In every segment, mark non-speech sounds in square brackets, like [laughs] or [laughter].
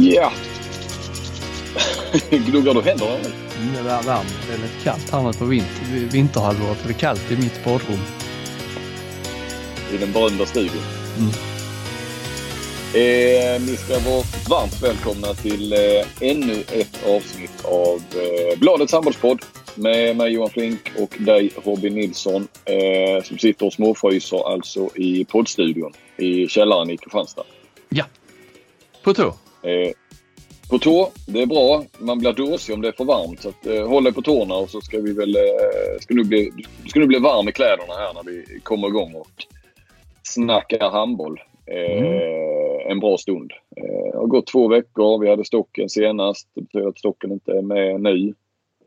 Ja. [laughs] Gnuggar du händerna? Det är varmt. Det är lite kallt här nu på vinter, vinterhalvåret. Det är kallt i mitt badrum. I den berömda studion. Mm. Eh, ni ska vara varmt välkomna till eh, ännu ett avsnitt av eh, Bladets handbollspodd med mig Johan Flink och dig Robin Nilsson eh, som sitter och småfryser alltså i poddstudion i källaren i Kristianstad. Ja. På tå. Eh, på tå, det är bra. Man blir dåsig om det är för varmt. Så att, eh, håll dig på tårna och så ska vi väl... Eh, ska nu bli, ska nu bli varm i kläderna här när vi kommer igång och snackar handboll. Eh, Mm. En bra stund. Eh, det har gått två veckor. Vi hade Stocken senast. Det betyder att Stocken inte är med nu.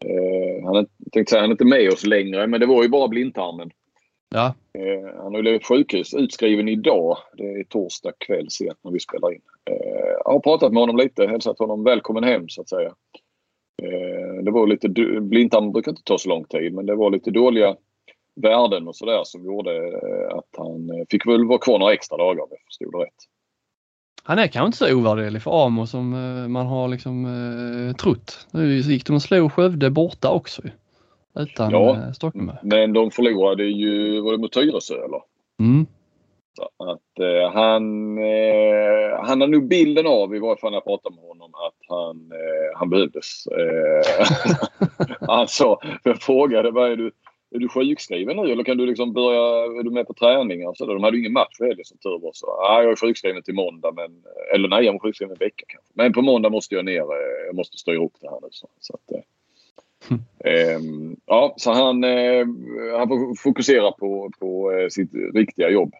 Eh, han är, tänkte säga, han är inte med oss längre, men det var ju bara blindtarmen. Ja. Eh, han har legat sjukhus, utskriven idag. Det är torsdag kväll sent när vi spelar in. Eh, jag har pratat med honom lite, hälsat honom välkommen hem så att säga. Eh, det var lite, blindtarmen brukar inte ta så lång tid, men det var lite dåliga värden och sådär som gjorde eh, att han eh, fick väl vara kvar några extra dagar om jag förstod det rätt. Han är kanske inte så ovärderlig för Amo som eh, man har liksom eh, trott. Nu gick de och slog Skövde borta också. Utan Ja. eh, Stockholm. Men de förlorade ju, var det mot Tyresö eller? Mm. Så att eh, han, eh, han har nog bilden av, i varje fall när jag pratade med honom, att han, eh, han behövdes. Eh, [laughs] för jag frågade, vad är du, är du sjukskriven nu eller kan du liksom börja, är du med på träningar? Så där, de hade ju ingen match för helgen som tur var. Så, ah, jag är sjukskriven till måndag, men, eller nej, jag var sjukskriven en vecka kanske. Men på måndag måste jag ner, eh, jag måste styra upp det här nu. Så, så att, Ehm, ja, så han, eh, han får fokusera på, på eh, sitt riktiga jobb.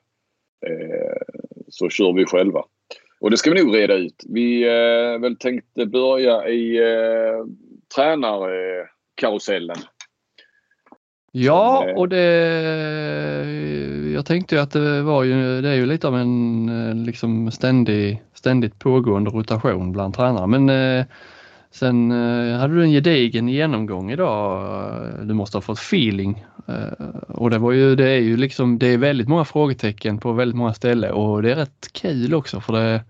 Eh, så kör vi själva. Och det ska vi nog reda ut. Vi eh, väl tänkte börja i eh, tränarkarusellen. Ja, eh, och det... Jag tänkte ju att det var ju, det är ju lite av en liksom ständig, ständigt pågående rotation bland tränarna. Men eh, sen eh, hade du en gedigen genomgång idag. Eh, du måste ha fått feeling. Eh, och det var ju, det är ju liksom, det är väldigt många frågetecken på väldigt många ställen och det är rätt kul också för det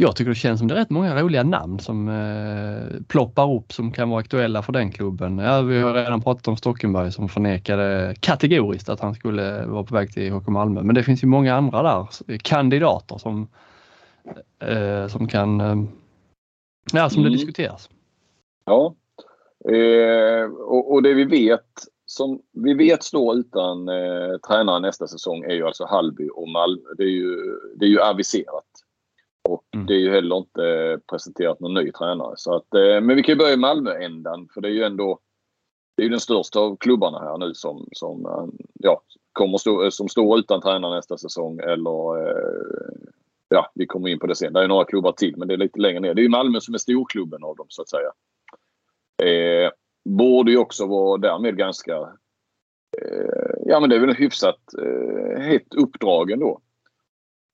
jag tycker det känns som det är rätt många roliga namn som eh, ploppar upp som kan vara aktuella för den klubben. Ja, vi har redan pratat om Stockenberg som förnekade kategoriskt att han skulle vara på väg till HK Malmö. Men det finns ju många andra där, kandidater som, eh, som kan, ja som det Mm. diskuteras. Ja. Eh, och, och det vi vet som vi vet står utan eh, tränare nästa säsong är ju alltså Hallby och Malmö. Det är ju, det är ju aviserat. Och Mm. det är ju heller inte presenterat någon ny tränare. Så att, eh, men vi kan ju börja i Malmö-ändan för det är ju ändå det är ju den största av klubbarna här nu som, som, ja, kommer stå, som står utan tränare nästa säsong. Eller eh, ja, vi kommer in på det sen. Det är några klubbar till men det är lite längre ner. Det är Malmö som är storklubben av dem så att säga. Eh, borde ju också vara därmed ganska... Eh, ja men det är väl hyfsat eh, hett uppdrag ändå.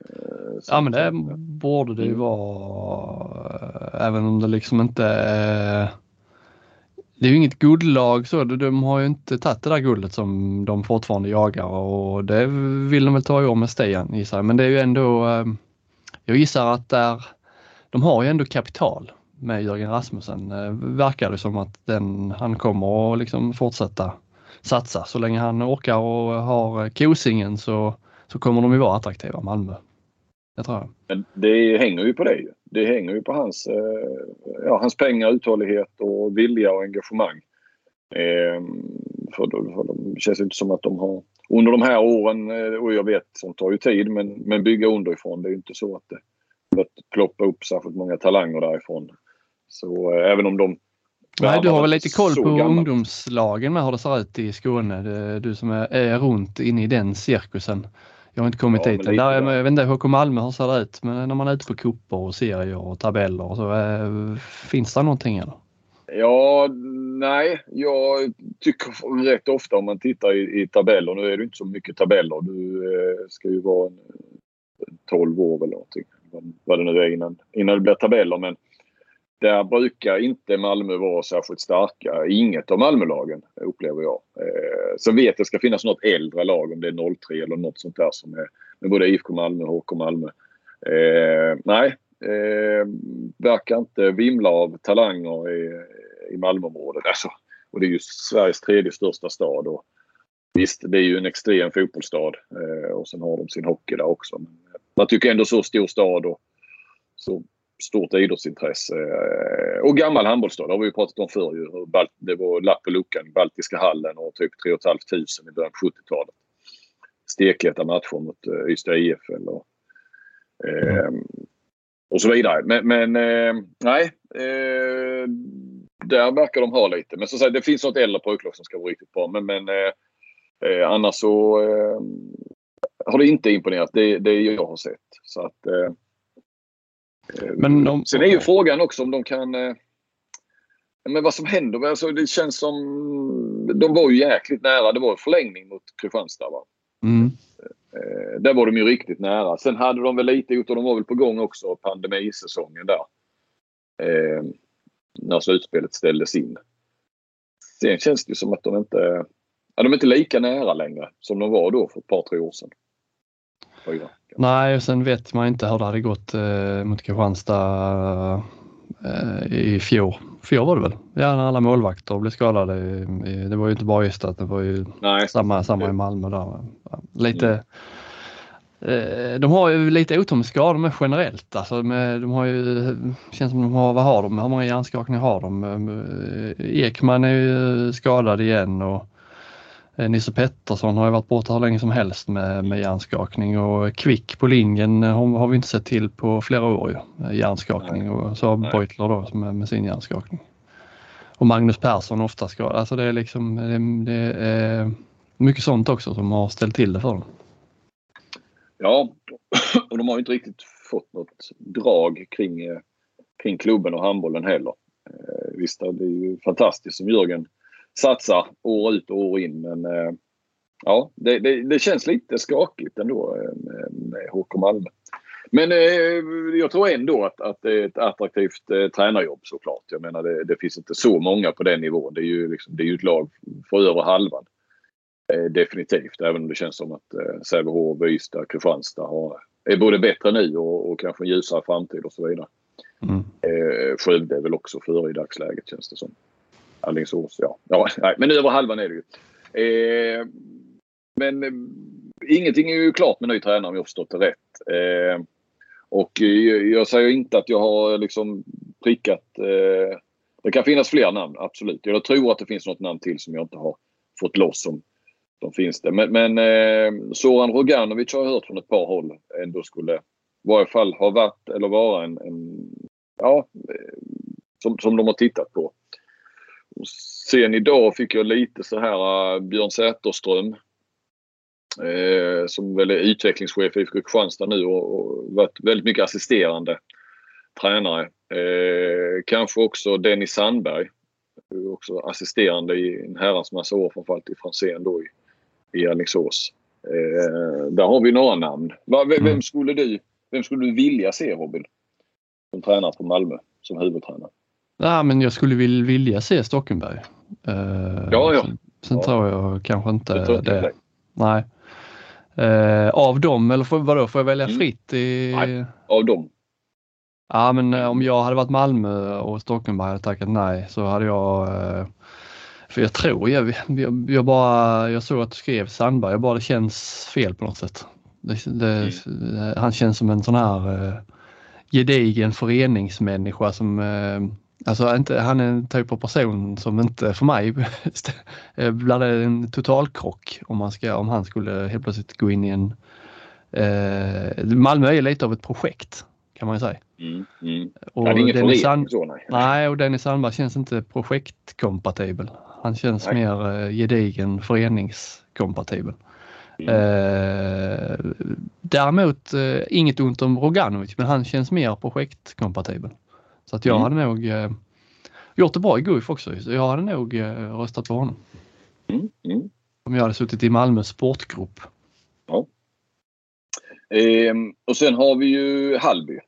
Eh, Ja men det borde det ju Mm. vara även om det liksom inte är det är ju inget guldlag så. De- har ju inte tagit det där guldet som de fortfarande jagar och det vill de väl ta i år med Stian gissar jag. Men det är ju ändå, eh, jag gissar att där, de har ju ändå kapital med Jörgen Rasmussen. Eh, verkar det som att den, han kommer att liksom fortsätta satsa. Så länge han orkar och har kosingen så, så kommer de ju vara attraktiva, Malmö. Det tror jag. Men det hänger ju på det. Det hänger ju på hans, eh, ja, hans pengar, uthållighet och vilja och engagemang. Ehm, för, de- för de känns inte som att de har under de här åren, eh, och jag vet sånt tar ju tid, men, men bygga underifrån. Det är ju inte så att det att ploppa upp särskilt många talanger därifrån. Så eh, även om de Nej, du har väl lite koll på gammalt. ungdomslagen med hur det ser ut i Skåne. Det- Du som är, är runt inne i den cirkusen. Jag har inte kommit Ja, dit men än. Där, är- där. jag vet inte HK Malmö, hur ser det ut? Men när man är ute på kupper och serier och tabeller och så. Eh, finns det någonting eller? Ja, nej. Jag tycker rätt ofta om man tittar i, i tabeller. Nu är det inte så mycket tabeller. Du eh, ska ju vara en, 12 år eller någonting. Vad- Vad det nu är innan, innan det blir tabeller. Men där brukar inte Malmö vara särskilt starka. Inget av Malmölagen upplever jag. Eh, så vet jag att det ska finnas något äldre lag om det är 03 eller något sånt där som är med både IFK Malmö och HK Malmö. Eh, nej, eh, verkar inte vimla av talanger i, i Malmöområdet. Alltså, och det är ju Sveriges tredje största stad. Och visst, det är ju en extrem fotbollsstad eh, och sen har de sin hockey där också. Men man tycker ändå så stor stad och så stort idrottsintresse. Eh, och gammal handbollsstad, det har vi ju pratat om förr ju. Det var lapp och luckan, Baltiska hallen och typ 3 500 i början på 70-talet. Stekheta matcher mot eh, Ystad IF eller eh, och så vidare. Men, men eh, nej, eh, där verkar de ha lite. Men så säga, det finns något äldre pojklag som ska vara riktigt bra. Men, men eh, eh annars så eh, har det inte imponerat. Det, det jag har sett. Så att, eh, men de, sen är ju frågan också om de kan... Men vad som händer? Alltså, det känns som... De var ju jäkligt nära. Det var förlängning mot Kristianstad. Va? Mm. Eh, där var de ju riktigt nära. Sen hade de väl lite gjort och de var väl på gång också pandemisäsongen där. Eh, när slutspelet ställdes in. Sen känns det ju som att de inte... Ja, de är inte lika nära längre som de var då för ett par, tre år sedan. Fyra. Nej, och sen vet man inte hur det hade gått eh, mot Kristianstad i fjol. Fjol var det väl? Ja, när alla målvakter blev skadade. Det var ju inte bara Ystad, det var ju Nej. samma, samma i Malmö där. Lite, mm. De har ju lite otursskador med generellt. Alltså med, de har ju, känns som de har, vad har de, hur många hjärnskakningar har de? Eh, Ekman är ju skadad igen och Eh, Nisse Pettersson har ju varit borta hur länge som helst med, med hjärnskakning och Kvick på linjen eh, har vi inte sett till på flera år ju. Eh, hjärnskakning och så har Beutler då med, med sin hjärnskakning. Och Magnus Persson ofta skadad. Alltså det är liksom det, det är mycket sånt också som har ställt till det för dem. Ja, [clears throat] och de har inte riktigt fått något drag kring, kring klubben och handbollen heller. Visst, det är ju fantastiskt som Jörgen satsar år ut och år in. Men eh, ja, det, det, det, känns lite skakigt ändå eh, med, med HK Malmö. Men eh, jag tror ändå att, att det är ett attraktivt eh, tränarjobb såklart. Jag menar det, det, finns inte så många på den nivån. Det är ju, liksom, det är ju ett lag för över halvan. Eh, definitivt, även om det känns som att eh, Sävehof, Ystad, Kristianstad har, är både bättre nu och, och kanske en ljusare framtid och så vidare. Mm. Eh, Skövde är väl också före i dagsläget känns det som. Alingsås, ja. ja nej, men över halvan är det ju. Eh, men eh, ingenting är ju klart med ny tränare om jag förstått det rätt. Eh, och eh, jag, säger inte att jag har eh, liksom prickat. Eh, det kan finnas fler namn, absolut. Jag tror att det finns något namn till som jag inte har fått loss som De finns det. Men, men eh, Soran Roganovic har jag hört från ett par håll ändå skulle i varje fall ha varit eller vara en, en ja, som, som de har tittat på. Sen idag fick jag lite så här uh, Björn Säterström eh, som väl är utvecklingschef i IFK Kristianstad nu och, och varit väldigt mycket assisterande tränare. Eh, kanske också Dennis Sandberg. Också assisterande i en herrans massa år framförallt i Franzén då i, i Alingsås. Eh, där har vi några namn. Va, vem, mm. skulle du, vem skulle du vilja se Robin? Som tränare på Malmö, som huvudtränare? Ja, men jag skulle vilja se Stockenberg. Uh, ja, ja. Sen, sen ja. tror jag kanske inte jag det. Nej. Uh, av dem eller för, vadå, får jag välja mm. fritt? I... Nej, av dem. Ja, men uh, om jag hade varit Malmö och Stockenberg hade tackat nej så hade jag för jag tror, jag, jag, jag, bara, jag såg att du skrev Sandberg, jag bara det känns fel på något sätt. Det, det, mm. Han känns som en sån här gedigen föreningsmänniska som Alltså inte, han är en typ av person som inte för mig [laughs] blir det en totalkrock om, man ska, om han skulle helt plötsligt gå in i en... Eh, Malmö är lite av ett projekt kan man ju säga. Mm, mm. Och ja, det är ingen Dennis Sand... så, nej. nej, och Dennis Sandberg känns inte projektkompatibel. Han känns nej. mer eh, gedigen föreningskompatibel. Mm. Eh, däremot eh, inget ont om Roganovic men han känns mer projektkompatibel. Så att jag mm. hade nog eh, gjort det bra i Guif också. Så jag hade nog eh, röstat på honom. Mm. Mm. Om jag hade suttit i Malmö sportgrupp. Ja. Eh, och sen har vi ju Hallby.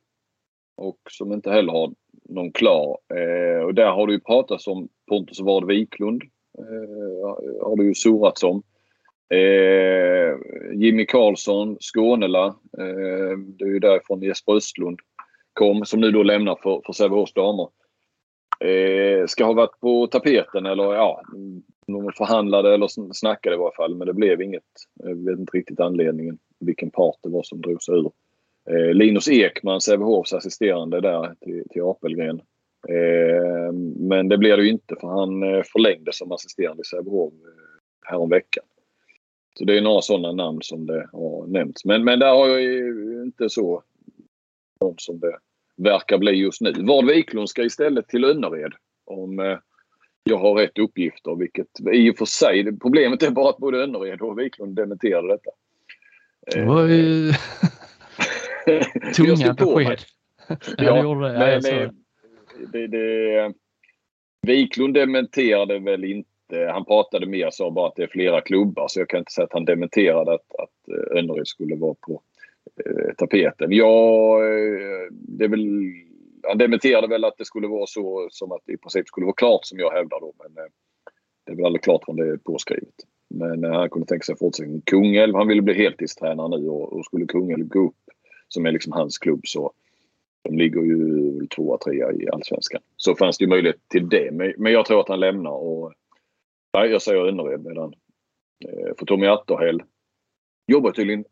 Och som inte heller har någon klar. Eh, och där har det ju pratats om Pontus Ward Wiklund. Eh, har det ju surrats om. Eh, Jimmy Karlsson, Skånela. Eh, det är ju därifrån Jesper Östlund kom, som nu då lämnar för, för Sävehofs damer. Eh, ska ha varit på tapeten eller ja, de förhandlade eller snackade i varje fall. Men det blev inget. Jag vet inte riktigt anledningen. Vilken part det var som drog sig ur. Eh, Linus Ekman, Sävehofs assisterande där till, till Apelgren. Eh, men det blev det ju inte för han eh, förlängde som assisterande i Sävehof eh, häromveckan. Så det är några sådana namn som det har nämnts. Men, men där har jag inte så någon som det verkar bli just nu. Vard Wiklund ska istället till Önnered om eh, jag har rätt uppgifter. Vilket i och för sig, problemet är bara att både Önnered och Wiklund dementerade detta. Det var ju [laughs] tunga besked. ja, det gjorde det. Det, det, det, Wiklund dementerade väl inte. Han pratade mer så bara att det är flera klubbar så jag kan inte säga att han dementerade att, att eh, Önnered skulle vara på eh, Eh, tapeten. Ja, eh, det är väl, han dementerade väl att det skulle vara så som att det i princip skulle vara klart som jag hävdar då. Men eh, det är väl aldrig klart från det är påskrivet. Men han kunde tänka sig fortsättning. Kungälv, han ville bli heltidstränare nu och, och skulle Kungälv gå upp som är liksom hans klubb så de ligger ju tvåa, trea i allsvenskan. Så fanns det ju möjlighet till det. Men, men jag tror att han lämnar och nej, jag säger Önnered medan eh, för Tommy Atterhäll jobbar tydligen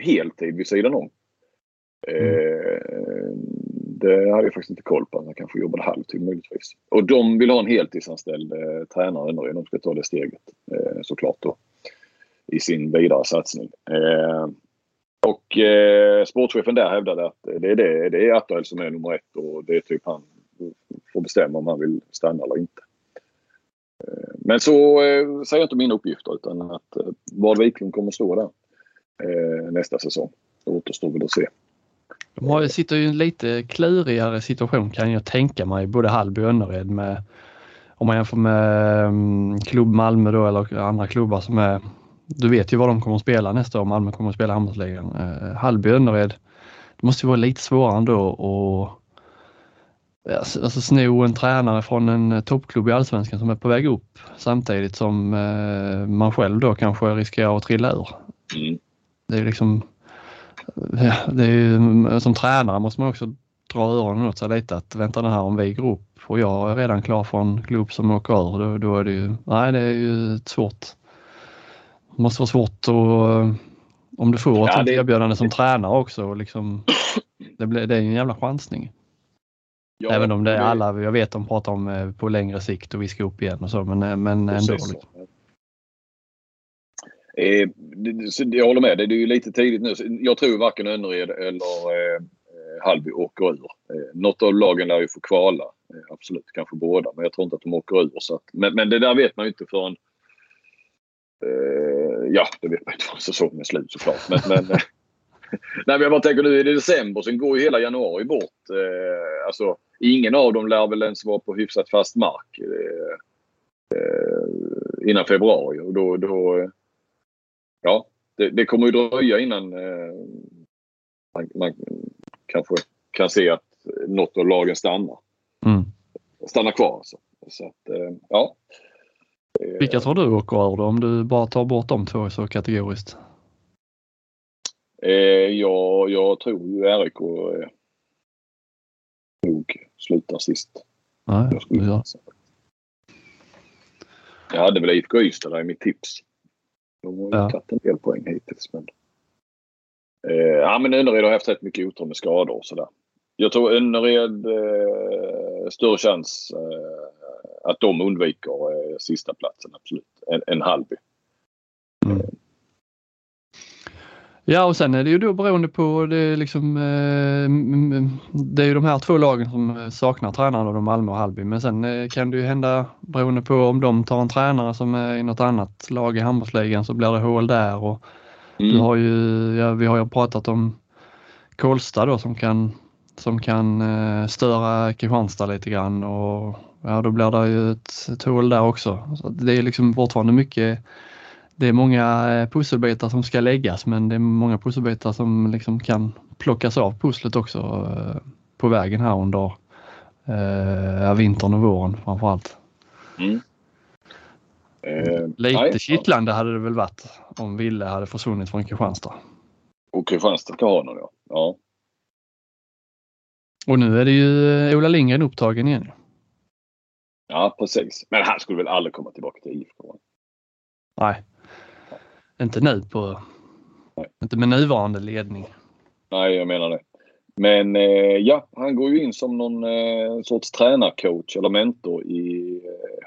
heltid vid sidan om. Eh, det hade jag faktiskt inte koll på. Han kanske jobbade halvtid möjligtvis. Och de vill ha en heltidsanställd eh, tränare Önnered. De ska ta det steget eh, såklart då i sin vidare satsning. Eh, och eh, sportchefen där hävdade att det är, det, det är Attoel som är nummer ett och det är typ han får bestämma om han vill stanna eller inte. Eh, men så eh, säger inte mina uppgifter utan att eh, Vad Wiklund kommer att stå där nästa säsong. Det återstår väl att se. De har, sitter ju i en lite klurigare situation kan jag tänka mig, både Hallby och Önnered med om man jämför med um, klubb Malmö då eller andra klubbar som är du vet ju vad de kommer att spela nästa år. Malmö kommer att spela handbollsligan. Eh, Hallby Önnered. Det måste ju vara lite svårare ändå att alltså, sno en tränare från en eh, toppklubb i Allsvenskan som är på väg upp samtidigt som eh, man själv då kanske riskerar att trilla ur. Mm. Det är liksom det är, som tränare måste man också dra öronen åt sig lite att vänta det här om vi går upp och jag är redan klar för en klubb som åker ur då, då är det ju, nej det är ju svårt det måste vara svårt att, om du får ett ja, det, erbjudande som tränare också, liksom, det, blir, det är en jävla chansning. Ja, Även om det är alla, jag vet de pratar om eh, på längre sikt och vi ska upp igen och så, men, eh, men ändå. Liksom. Eh, jag håller med det är ju lite tidigt nu. Jag tror varken Önnered eller eh, Hallby åker ur. Eh, något av lagen lär ju få kvala. Eh, absolut, kanske båda, men jag tror inte att de åker ur. Så att, men, men det där vet man ju inte förrän Eh, ja, det vet man inte förrän säsongen är slut såklart. Men, men, eh, [laughs] nej, men jag bara tänker nu är det december, sen går ju hela januari bort. Eh, alltså, ingen av dem lär väl ens vara på hyfsat fast mark eh, eh innan februari. Och då, då, ja, det, det kommer ju dröja innan eh, man, man kanske kan se att något av lagen stannar. Mm. Stannar kvar alltså. Så att, eh, ja. Vilka tror du åker ur då om du bara tar bort de två så kategoriskt? Eh, ja, jag tror ju RIK eh, nog slutar sist. Nej, jag, skulle ja. jag hade väl IFK Ystad i mitt tips. De har ju ja. tagit en del poäng hittills. Men... Eh, ja, men Önnered har haft rätt mycket otur med skador och sådär. Jag tror Önnered eh, större chans eh, att de undviker eh, sista platsen absolut. En, en Hallby. Mm. Ja och sen är det ju då beroende på det liksom eh, Det är ju de här två lagen som saknar tränare, de Malmö och Hallby. Men sen eh, kan det ju hända beroende på om de tar en tränare som är i något annat lag i handbollsligan så blir det hål där. Och mm. du har ju, ja, vi har ju pratat om Kolstad då som kan, som kan störa Kristianstad lite grann och ja då blir det ju ett, ett hål där också. Så det är liksom fortfarande mycket det är många eh, pusselbitar som ska läggas men det är många pusselbitar som liksom kan plockas av pusslet också eh, på vägen här under eh, vintern och våren framförallt. Mm. Eh, Lite nej, kittlande hade det väl varit om Ville hade försvunnit från Kristianstad. Och Kristianstad ha honom ja. ja. Och nu är det ju eh, Ola Lindgren upptagen igen. Ja, precis. Men han skulle väl aldrig komma tillbaka till IFK? Nej, inte nu på... Nej. Inte med nuvarande ledning. Nej, jag menar det. Men eh, ja, han går ju in som någon eh, sorts tränarcoach eller mentor i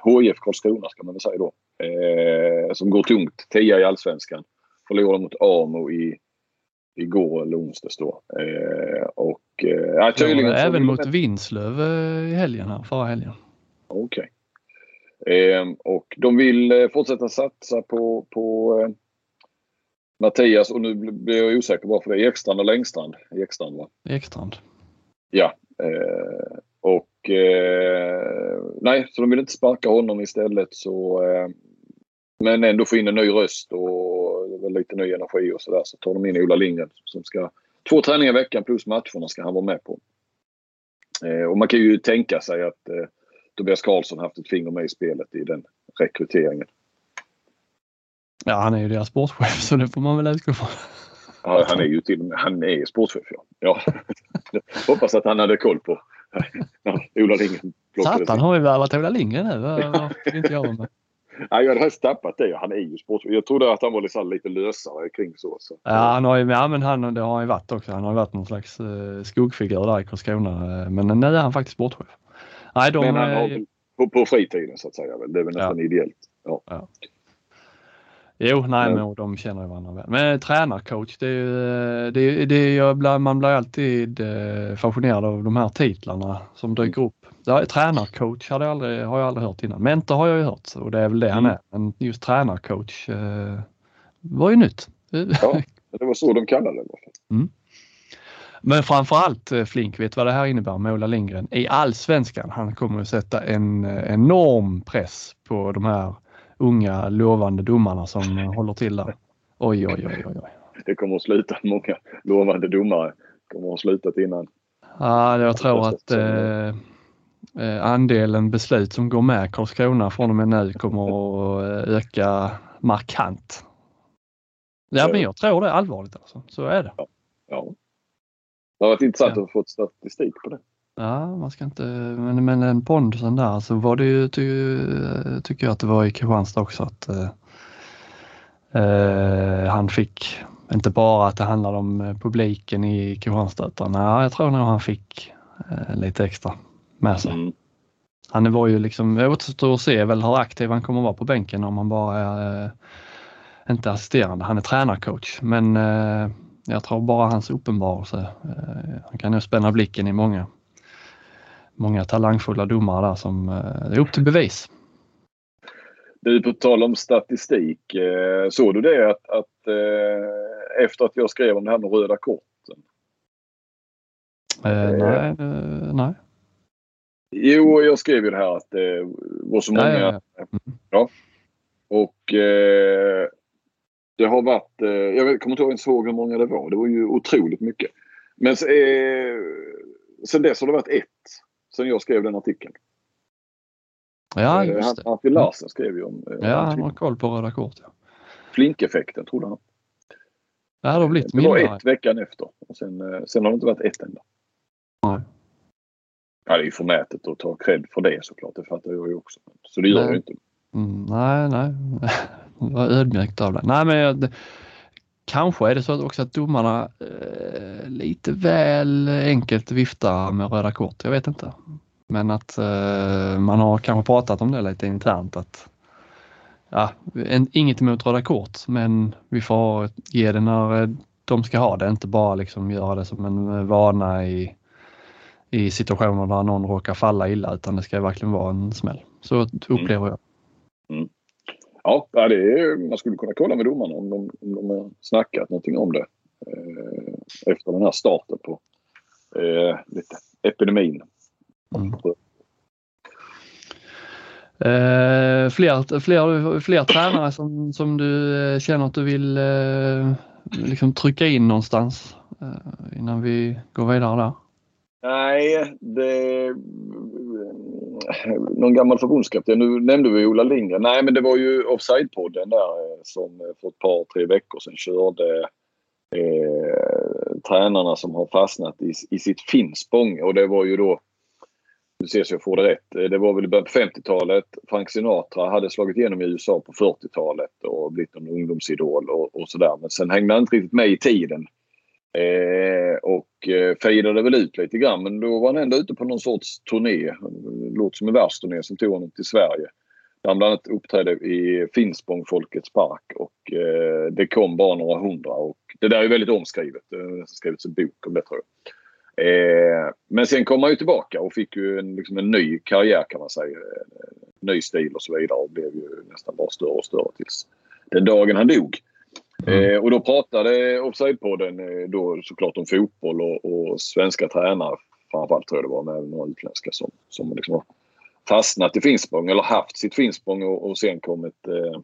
eh, HIF Karlskrona ska man väl säga då. Eh, som går tungt. Tia i Allsvenskan. Förlorade mot Amo i, igår eller onsdags då. Eh, och eh, ja, tydligen... Ja, även mot Vinslöv eh, i helgen här, förra helgen. Okej. Eh, och de vill fortsätta satsa på, på Mattias och nu bl- blir jag osäker bara för det. Ekstrand och Längstrand. Ekstrand va? Ekstrand. Ja. Eh, och eh, nej, så de vill inte sparka honom istället så eh, men ändå få in en ny röst och lite ny energi och sådär. Så tar de in Ola Lindgren som ska två träningar i veckan plus matcherna ska han vara med på. Eh, och man kan ju tänka sig att eh, Tobias Karlsson haft ett finger med i spelet i den rekryteringen. Ja, han är ju deras sportchef så det får man väl utgå från. Ja, han är ju till han är sportchef. Ja. ja. [laughs] Hoppas att han hade koll på [laughs] Ola Lindgren Satan har ju värvat Ola Lindgren nu. Varför inte jag med? [laughs] Ja, jag hade helst tappat det. Han är ju sportchef. Jag trodde att han var liksom lite lösare kring så. så. Ja, han har ju, ja, men han, det har han ju varit också. Han har varit någon slags eh, skuggfigur där i Karlskrona. eh, Men nu är han faktiskt sportchef. Nej, de, Men han har på, på fritiden så att säga. Det är väl nästan ideellt. Ja. Jo, nej, Men- men de känner ju varandra väl. Men tränarcoach, det är ju, det, är- det är, man blir alltid eh, fascinerad av de här titlarna som dyker upp. Det är, tränarcoach hade jag aldrig, har jag aldrig hört innan. Mentor har jag ju hört och det är väl det han Mm. är. Men just tränarcoach eh, var ju nytt. Ja, [laughs] det var så de kallade det. fall. Men framförallt eh, Flink vet vad det här innebär med Ola Lindgren i allsvenskan. Han kommer att sätta en eh, enorm press på de här unga lovande domarna som eh, håller till där. Oj, oj, oj, oj. Det kommer att sluta. Många lovande domare kommer att ha slutat innan. Ja, jag tror att eh, eh, andelen beslut som går med Karlskrona från och med nu kommer att eh, öka markant. Ja, men jag tror det är allvarligt alltså. Så är det. Ja. Det har varit intressant Ja. att få statistik på det. Ja, man ska inte, men, men en pondusen där så var det ju, ty, tycker jag att det var i Kristianstad också att eh, eh, han fick, inte bara att det handlade om eh, publiken i Kristianstad utan ja, jag tror nog han fick eh, lite extra med sig. Mm. Han var ju liksom, det återstår att se väl hur aktiv han kommer vara på bänken om han bara är, eh, inte assisterande. Han är tränarcoach men eh, jag tror bara hans uppenbarelse, han kan ju spänna blicken i många, många talangfulla domare där som eh, är upp till bevis. Du, på tal om statistik. Eh, såg du det att, att eh, efter att jag skrev om det här med röda korten. Eh, nej, nej. Jo, jag skrev ju det här att det var så många. Ja, ja, ja. Och eh, det har varit, eh, jag kommer inte ens ihåg hur många det var. Det var ju otroligt mycket. Men eh, sen dess har det varit ett. Sen jag skrev den artikeln. Ja, Eh, just han, det. Martin Larsen skrev ju om eh, Ja, han har koll på röda kort. Ja. flinkeffekten trodde han. Det hade blivit Det var ett veckan efter. Och sen, eh, sen har det inte varit ett enda. Nej. Ja, det är ju förmätet att ta cred för det såklart. Det fattar jag ju också. Så det gör Nej. jag ju inte. Mm, nej, nej. [laughs] Det var ödmjukt av dig. Nej, men jag, det, kanske är det så att också att domarna eh, lite väl enkelt viftar med röda kort. Jag vet inte. Men att eh, man har kanske pratat om det lite internt att ja, en, inget emot röda kort men vi får ge det när eh, de ska ha det, inte bara liksom göra det som en eh, vana i, i situationer där någon råkar falla illa utan det ska verkligen vara en smäll. Så upplever jag. Ja, ja, det är, man skulle kunna kolla med domarna om de, om de har snackat någonting om det. Eh, efter den här starten på eh, lite epidemin. Mm. Eh, fler, fler, fler tränare som, som du eh, känner att du vill eh, liksom trycka in någonstans eh, innan vi går vidare där? Nej, det någon gammal förbundskapten. Nu nämnde vi Ola Lindgren. Nej, men det var ju Offside-podden där eh, som eh, för ett par, tre veckor sedan körde eh, tränarna som har fastnat i, i sitt Finspång. Och det var ju då, nu ser så jag får det rätt, eh, det var väl i början på 50-talet. Frank Sinatra hade slagit igenom i USA på 40-talet och blivit en ungdomsidol och, och sådär. Men sen hängde han inte riktigt med i tiden. Eh, och eh, fejdade väl ut lite grann men då var han ändå ute på någon sorts turné. Det låter som en världsturné som tog honom till Sverige. Där han bland annat uppträdde i Finspång Folkets Park och eh, det kom bara några hundra. Och det där är väldigt omskrivet. Det har skrivits en bok om det tror jag. Eh, men sen kom han ju tillbaka och fick ju en, liksom en ny karriär kan man säga. En Ny stil och så vidare och blev ju nästan bara större och större tills den dagen han dog. Mm. Eh, och då pratade Offside-podden eh, då såklart om fotboll och, och svenska tränare framförallt tror jag det var, med några utländska som, som liksom har fastnat i Finspång eller haft sitt Finspång och, och sen kommit, eh,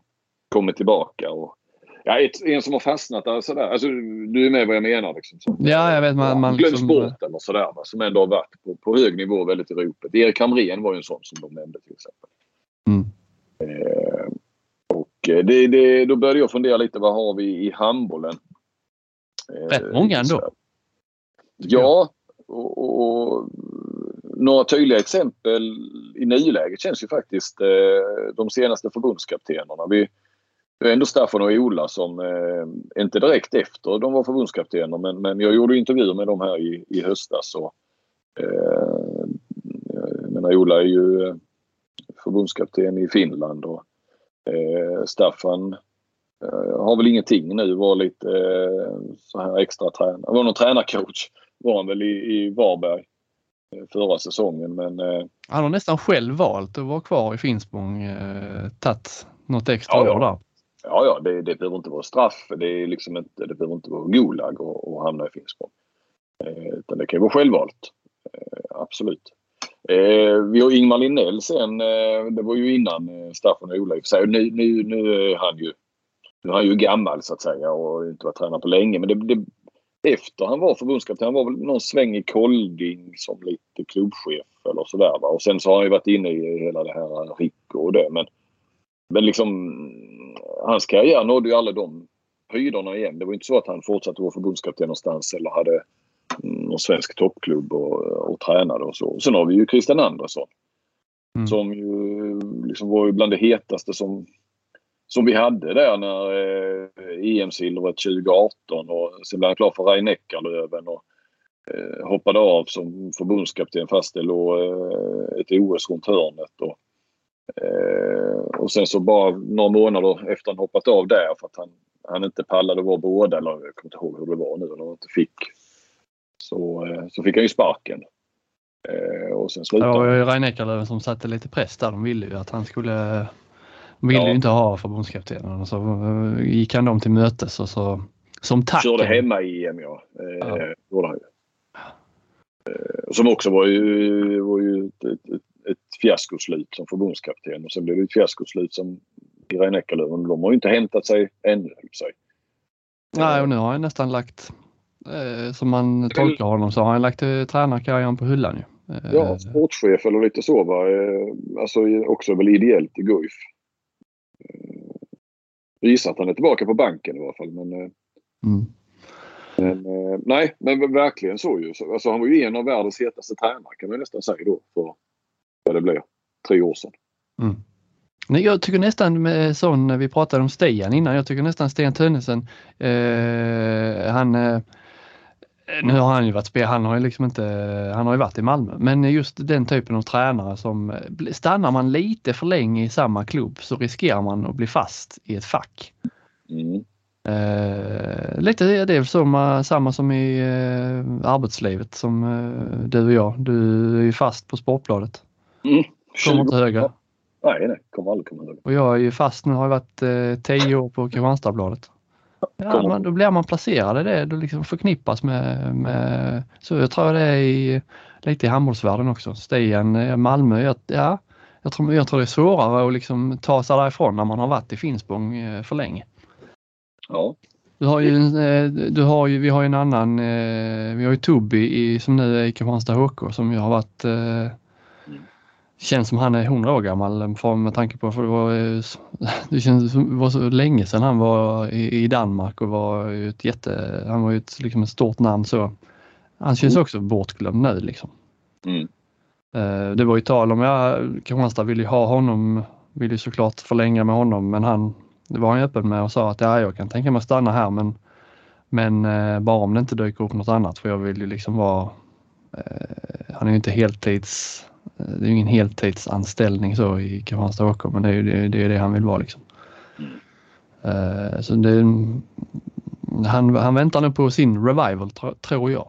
kommit tillbaka. Och, ja, ett, en som har fastnat där sådär. Alltså, du är med vad jag menar. Liksom, som, ja, jag vet. Man, man glöms liksom... bort eller sådär. Va, som ändå har varit på, på hög nivå väldigt i ropet. Erik Hamrén var ju en sån som de nämnde till exempel. Mm. Eh, eh, det, det, då började jag fundera lite, vad har vi i handbollen? Rätt många ändå. Ja, och, och, några tydliga exempel i nuläget känns ju faktiskt eh, de senaste förbundskaptenerna. Vi, det är ändå Staffan och Ola som, eh, inte direkt efter de var förbundskaptener, men, men jag gjorde intervjuer med dem här i, i höstas. Och, eh, jag menar, Ola är ju eh, förbundskapten i Finland och Eh, Staffan eh, har väl ingenting nu. Var lite eh, så här extra tränare. Var någon tränarcoach var han väl i, i Varberg eh, förra säsongen. Men, eh, han har nästan själv valt att vara kvar i Finspång. Eh, tagit något extra ja, år där. Ja, ja det, det behöver inte vara straff. Det, är liksom inte, det behöver inte vara Gulag och, hamna i Finspång. Eh, utan det kan ju vara självvalt. Absolut. Eh, vi har Ingmar Linnell sen. Eh, det var ju innan eh, Staffan och Ola i sig. Nu, nu, nu är han ju nu är han ju gammal så att säga och inte varit tränare på länge. Men det, det, efter han var förbundskapten, han var väl någon sväng i Kolding som lite klubbchef eller sådär. Va? Och sen så har han ju varit inne i hela det här Rico och det. Men, men liksom hans karriär nådde ju aldrig de höjderna igen. Det var inte så att han fortsatte vara förbundskapten någonstans eller hade någon svensk toppklubb och, och tränade och så. Sen har vi ju Christian Andersson. Mm. Som ju liksom var ju bland det hetaste som, som vi hade där när eh, EM-silvret 2018 och sen blev han klar för Rein Eckerlöven och eh, hoppade av som förbundskapten fast det låg eh, ett OS runt hörnet. Och, eh, och sen så bara några månader efter han hoppat av där för att han, han inte pallade vara båda eller jag kommer inte ihåg hur det var nu eller inte fick så, eh, så fick han ju sparken. Eh, och sen slutade Det var ju Rein Eckerlöven som satte lite press där. De ville ju att han skulle de ville ja. ju inte ha förbundskaptenen. Så eh, gick han dem till mötes och så som tack. Körde hemma i EM ja. ja. Gjorde han ju. Som också var ju, var ju ett, ett, ett fiaskoslut som förbundskapten och sen blev det ett fiaskoslut som i Rein Eckerlöven. De har ju inte hämtat sig ännu, sig. Nej, och nu har jag nästan lagt eh, som man tolkar honom så har han lagt eh, tränarkarriären på hyllan ju. Eh, ja, sportchef eller lite så va. Eh, alltså också väl ideellt i Guif. Eh, gissar att han är tillbaka på banken i alla fall. Men, mm. men nej, men verkligen så ju. Alltså, han var ju en av världens hetaste tränare kan man nästan säga då för vad det blev tre år sedan. Mm. Jag tycker nästan med sån, vi pratade om Stian innan, jag tycker nästan Stian Tönnesen, eh, han eh, nu har han ju varit spel, han har ju liksom inte, han har ju varit i Malmö, men just den typen av tränare som stannar man lite för länge i samma klubb så riskerar man att bli fast i ett fack. Mm. Eh, lite det är som, samma som i eh, arbetslivet som eh, du och jag. Du är ju fast på Sportbladet. Mm. Kommer inte högre. Nej, nej, kommer aldrig komma högre. Och jag är ju fast nu, har jag varit eh, tio år på Kristianstadsbladet. Ja, man, då blir man placerad i det, då liksom förknippas med, med så jag tror det är i, lite i handbollsvärlden också. Stigen, eh, Malmö, jag, ja, jag tror, jag tror det är svårare att liksom ta sig därifrån när man har varit i Finspång eh, för länge. Ja. Du har ju, eh, du har ju, vi har ju en annan, vi har ju Tobby i, som nu är i Kristianstad HK som ju har varit. Känns som han är 100 år gammal med tanke på för det var, [laughs] det känns det var så länge sedan han var i, i Danmark och var ett jätte, han var ju ett, liksom ett stort namn så. Han känns också bortglömd nu liksom. Mm. Eh, Det var ju tal om, ja, Kristianstad ville ju ha honom, ville ju såklart förlänga med honom men han, det var han öppen med och sa att ja, jag kan tänka mig att stanna här men, men eh, bara om det inte dyker upp något annat för jag vill ju liksom vara, eh, han är ju inte heltids, det är ju ingen heltidsanställning så i Kristianstad OK men det är ju det, det, är det han vill vara liksom. Eh, så det, han, han väntar nu på sin revival tro- tror jag.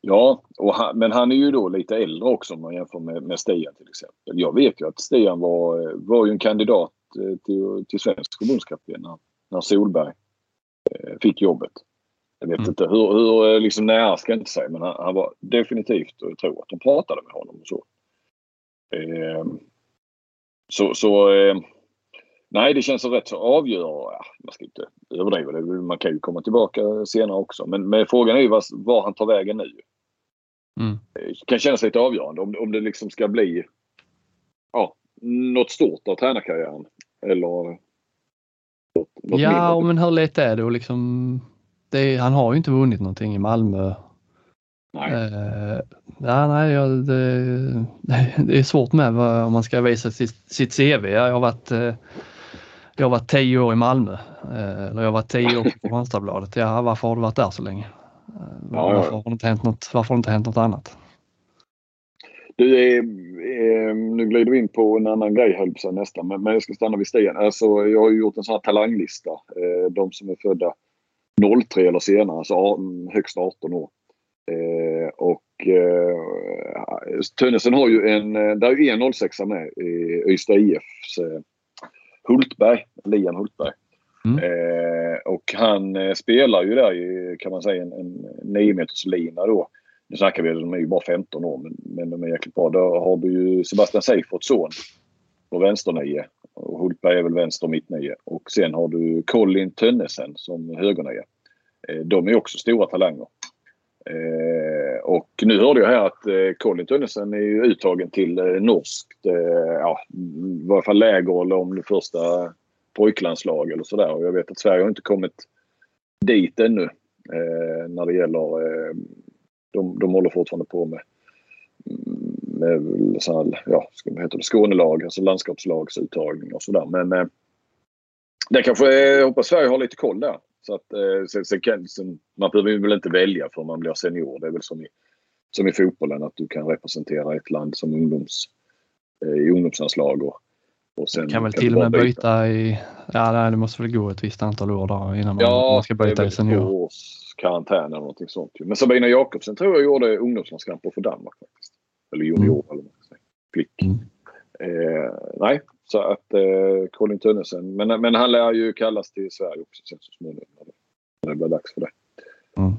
Ja, han, men han är ju då lite äldre också om man jämför med, med Stian till exempel. Jag vet ju att Stian var, var ju en kandidat eh, till, till svensk förbundskapten när, när Solberg eh, fick jobbet. Jag vet Mm. inte hur, hur eh, liksom nära ska jag inte säga men han, han var definitivt och jag tror att de pratade med honom och så. Eh, så så eh, nej det känns så rätt så avgörande. Ja, man ska inte överdriva det. Man kan ju komma tillbaka senare också. Men, men frågan är ju var, var han tar vägen nu. Mm. Det kan kännas lite avgörande om, om det liksom ska bli ja, något stort av tränarkarriären. Eller något, något Ja, mindre. men hur lätt är det att liksom, är- han har ju inte vunnit någonting i Malmö. Nej. Eh, ja, nej, ja, det, [laughs] det är svårt med vad, om man ska visa sitt, sitt CV. Jag har varit eh, jag har varit tio år i Malmö. Eh, eller jag har varit tio år på [laughs] Kristianstadsbladet. Ja, varför har du varit där så länge? Eh, varför, har det inte hänt något, varför har det inte hänt något annat? Du, eh, eh, nu glider vi in på en annan grej höll nästan. Men, men jag ska stanna vid Stian. Alltså, jag har ju gjort en sån här talanglista. Eh, de som är födda 03 eller senare, alltså högst 18 år. Eh, och eh, Tönnesen har ju en, eh, där är ju en 06 med i Ystad IFs eh, Hultberg, Lian Hultberg. Mm. Eh, och han eh, spelar ju där i, kan man säga, en, en 9 meters lina då. Nu snackar vi, de är ju bara 15 år men, men de är jäkligt bra. Då har du ju Sebastian Seiferts son på vänsternio. Och Hultberg är väl vänster mittnio. Och sen har du Colin Tönnesen som högernia. Eh, de är också stora talanger. Eh, och nu hörde jag här att eh, Colin Tönnesen är ju uttagen till eh, norskt, eh, ja, i varje fall läger eller om det första pojklandslag eller sådär. Och jag vet att Sverige har inte kommit dit ännu eh, när det gäller eh, de, de håller fortfarande på med, mm, här, ja, man heter det, Skånelag, alltså landskapslagsuttagning och sådär. Men eh, det kanske, jag hoppas Sverige har lite koll där. Så att, eh, sen, sen kan, sen, man behöver väl inte välja för man blir senior. Det är väl som i, som i fotbollen att du kan representera ett land som ungdoms, eh, i ungdomslandslag. Och, och sen Kan väl du till och med byta i, ja nej, det måste väl gå ett visst antal år där innan man, Ja, man ska det är byta väl i senior. två års karantän eller någonting sånt. Men Sabina Jakobsen tror jag gjorde ungdomslandskamper för Danmark faktiskt. Eller junior eller vad man ska säga. Flick. Mm. Eh, nej, så att eh, Colin Tönnesen. Men, men han lär ju kallas till Sverige också sen så småningom. När det, blir dags för det. Mm.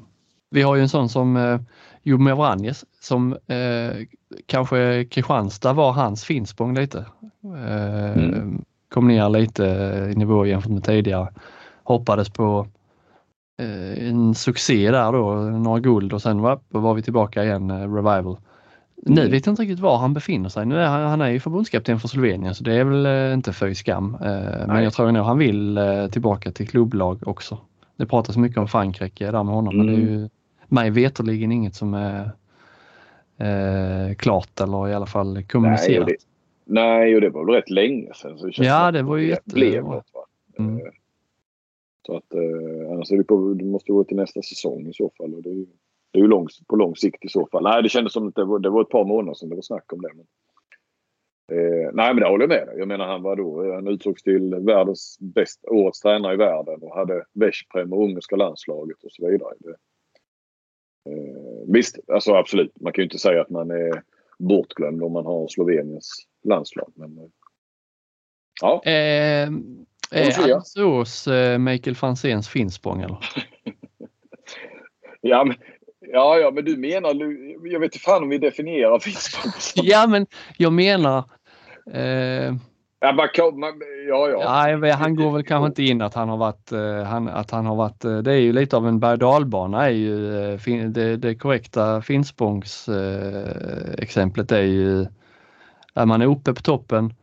Vi har ju en sån som eh, Jomir Vranjes som eh, kanske Kristianstad var hans Finspång lite. Eh, Mm. Kom ner lite i nivå jämfört med tidigare. Hoppades på eh, en succé där då, några guld och sen var, var vi tillbaka igen, eh, revival. Nu Mm. vet jag inte riktigt var han befinner sig. Nu är han, han är ju förbundskapten för Slovenien så det är väl eh, inte för skam. Eh, men Nej. jag tror nog han vill eh, tillbaka till klubblag också. Det pratas mycket om Frankrike där med honom men det är ju mig veterligen inget som är eh, klart eller i alla fall Nej kommunicerat. det, nej, och det var väl rätt länge sedan. Så det Ja, det var ju jätte- blev något, va? Mm. Så att, eh, annars är det på, det måste gå till nästa säsong i så fall. Och det är ju, det är ju lång, på lång sikt i så fall. Nej, det kändes som att det var, det var ett par månader sedan det var snack om det. Men, eh, nej, men det håller jag med dig. Jag menar han var då, han utsågs till världens bästa, årets tränare i världen och hade Veszprem och ungerska landslaget och så vidare. Det, eh, visst, alltså absolut. Man kan ju inte säga att man är bortglömd om man har Sloveniens landslag. Men, eh, ja. Eh, fria. Alingsås eh, Mikael Franzéns Finspång eller? [laughs] Ja, men, ja, ja, men du menar... Jag vet inte fan om vi definierar som... Ja men jag menar eh, Ja, man, kan- man, ja, ja. Ja, han går väl kanske inte in att han har varit, eh, han, att han har varit, eh, det är ju lite av en berg är ju eh, det, det korrekta Finspångs eh, exemplet är ju Är man uppe på toppen,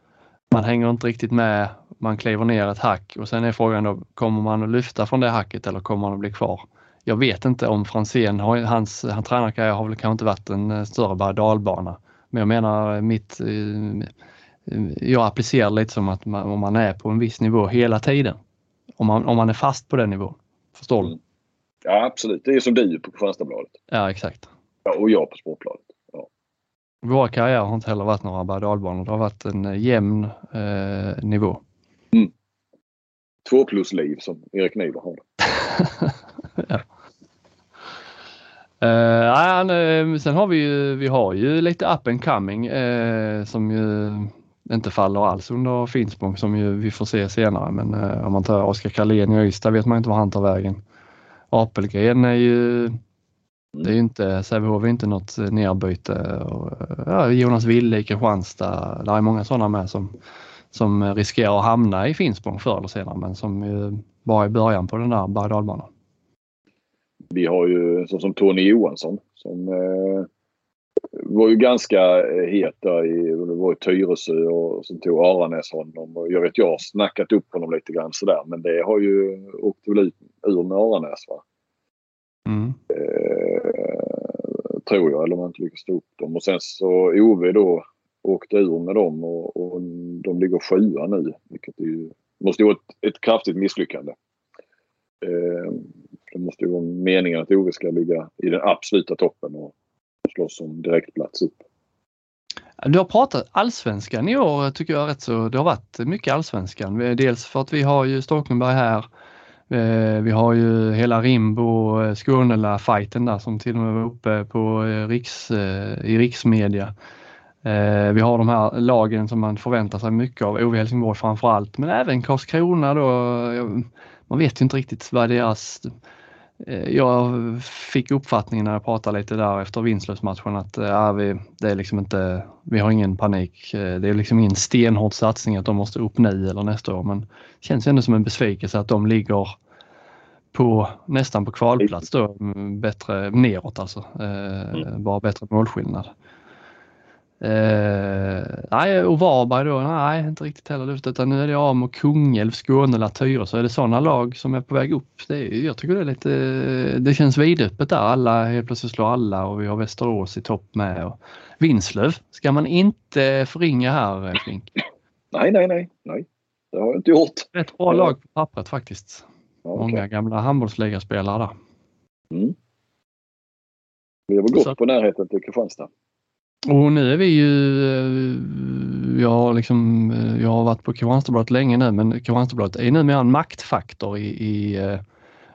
man hänger inte riktigt med, man kliver ner ett hack och sen är frågan då, kommer man att lyfta från det hacket eller kommer man att bli kvar? Jag vet inte om Franzén, hans han tränarkarriär har väl kanske inte varit en eh, större berg dalbana. Men jag menar mitt, eh, jag applicerar lite som att man, om man är på en viss nivå hela tiden. Om man, om man är fast på den nivån. Förstår du? Mm. Ja absolut, det är som du på Kristianstadsbladet. Ja exakt. Ja, och jag på Sportbladet. Ja. Våra karriärer har inte heller varit några berg Det har varit en eh, jämn eh, nivå. Mm. Två plus liv som Erik Niva har. [laughs] ja. Uh, sen har vi ju, vi har ju lite up and coming uh, som ju inte faller alls under Finspång som ju vi får se senare. Men uh, om man tar Oskar Karlén i Ystad vet man inte var han tar vägen. Apelgren är ju det är ju inte, Sävehof är inte något nerbyte. Och, ja, Jonas Wille i Kristianstad. Det är många sådana med som, som riskerar att hamna i Finspång förr eller senare men som ju bara är början på den där berg vi har ju så som Tony Johansson som eh, var ju ganska het där i, det var i Tyresö och sen tog Aranäs honom. Och jag vet jag har snackat upp honom lite grann sådär men det har ju åkt väl ut ur med Aranäs va. Mm. Eh, tror jag, eller om man inte lyckas stå upp dem. Och sen så Ove då åkte ur med dem och, och de ligger sjua nu. Vilket ju, måste ju vara ett, ett kraftigt misslyckande. Eh, det måste ju vara meningen att Ove ska ligga i den absoluta toppen och slåss om direktplats upp. Du har pratat allsvenskan i år tycker jag rätt så. Det har varit mycket allsvenskan. Dels för att vi har ju Stockenberg här eh, vi har ju hela Rimbo eh, skånela fighten där som till och med var uppe på eh, riks, i riksmedia. Vi har de här lagen som man förväntar sig mycket av, OV Helsingborg framförallt, men även Karlskrona då. Man vet ju inte riktigt vad deras... Jag fick uppfattningen när jag pratade lite där efter Vinslövsmatchen att ja, vi, det är liksom inte, vi har ingen panik. Det är liksom ingen stenhård satsning att de måste upp nu eller nästa år men det känns ändå som en besvikelse att de ligger på nästan på kvalplats då, bättre neråt alltså. Eh, mm. Bara bättre målskillnad. Eh, nej, och Varberg då, nej inte riktigt heller luft utan nu är det Amo, Kungälv, Skåne, Tyresö. Så är det sådana lag som är på väg upp. Det är, jag tycker det är lite, det känns vidöppet där. Alla helt plötsligt slår alla och vi har Västerås i topp med. Och Vinslöv ska man inte förringa här Flink. Nej, nej, nej, nej. Det har jag inte gjort. Rätt bra lag på pappret faktiskt. Okay. Många gamla handbollsligaspelare där. Mm. Vi har väl gått Så. på närheten till Kristianstad. Och nu är vi ju, eh, jag har, liksom, eh, jag har varit på Kristianstadsbladet länge nu men Kristianstadsbladet är numera en maktfaktor i, i eh,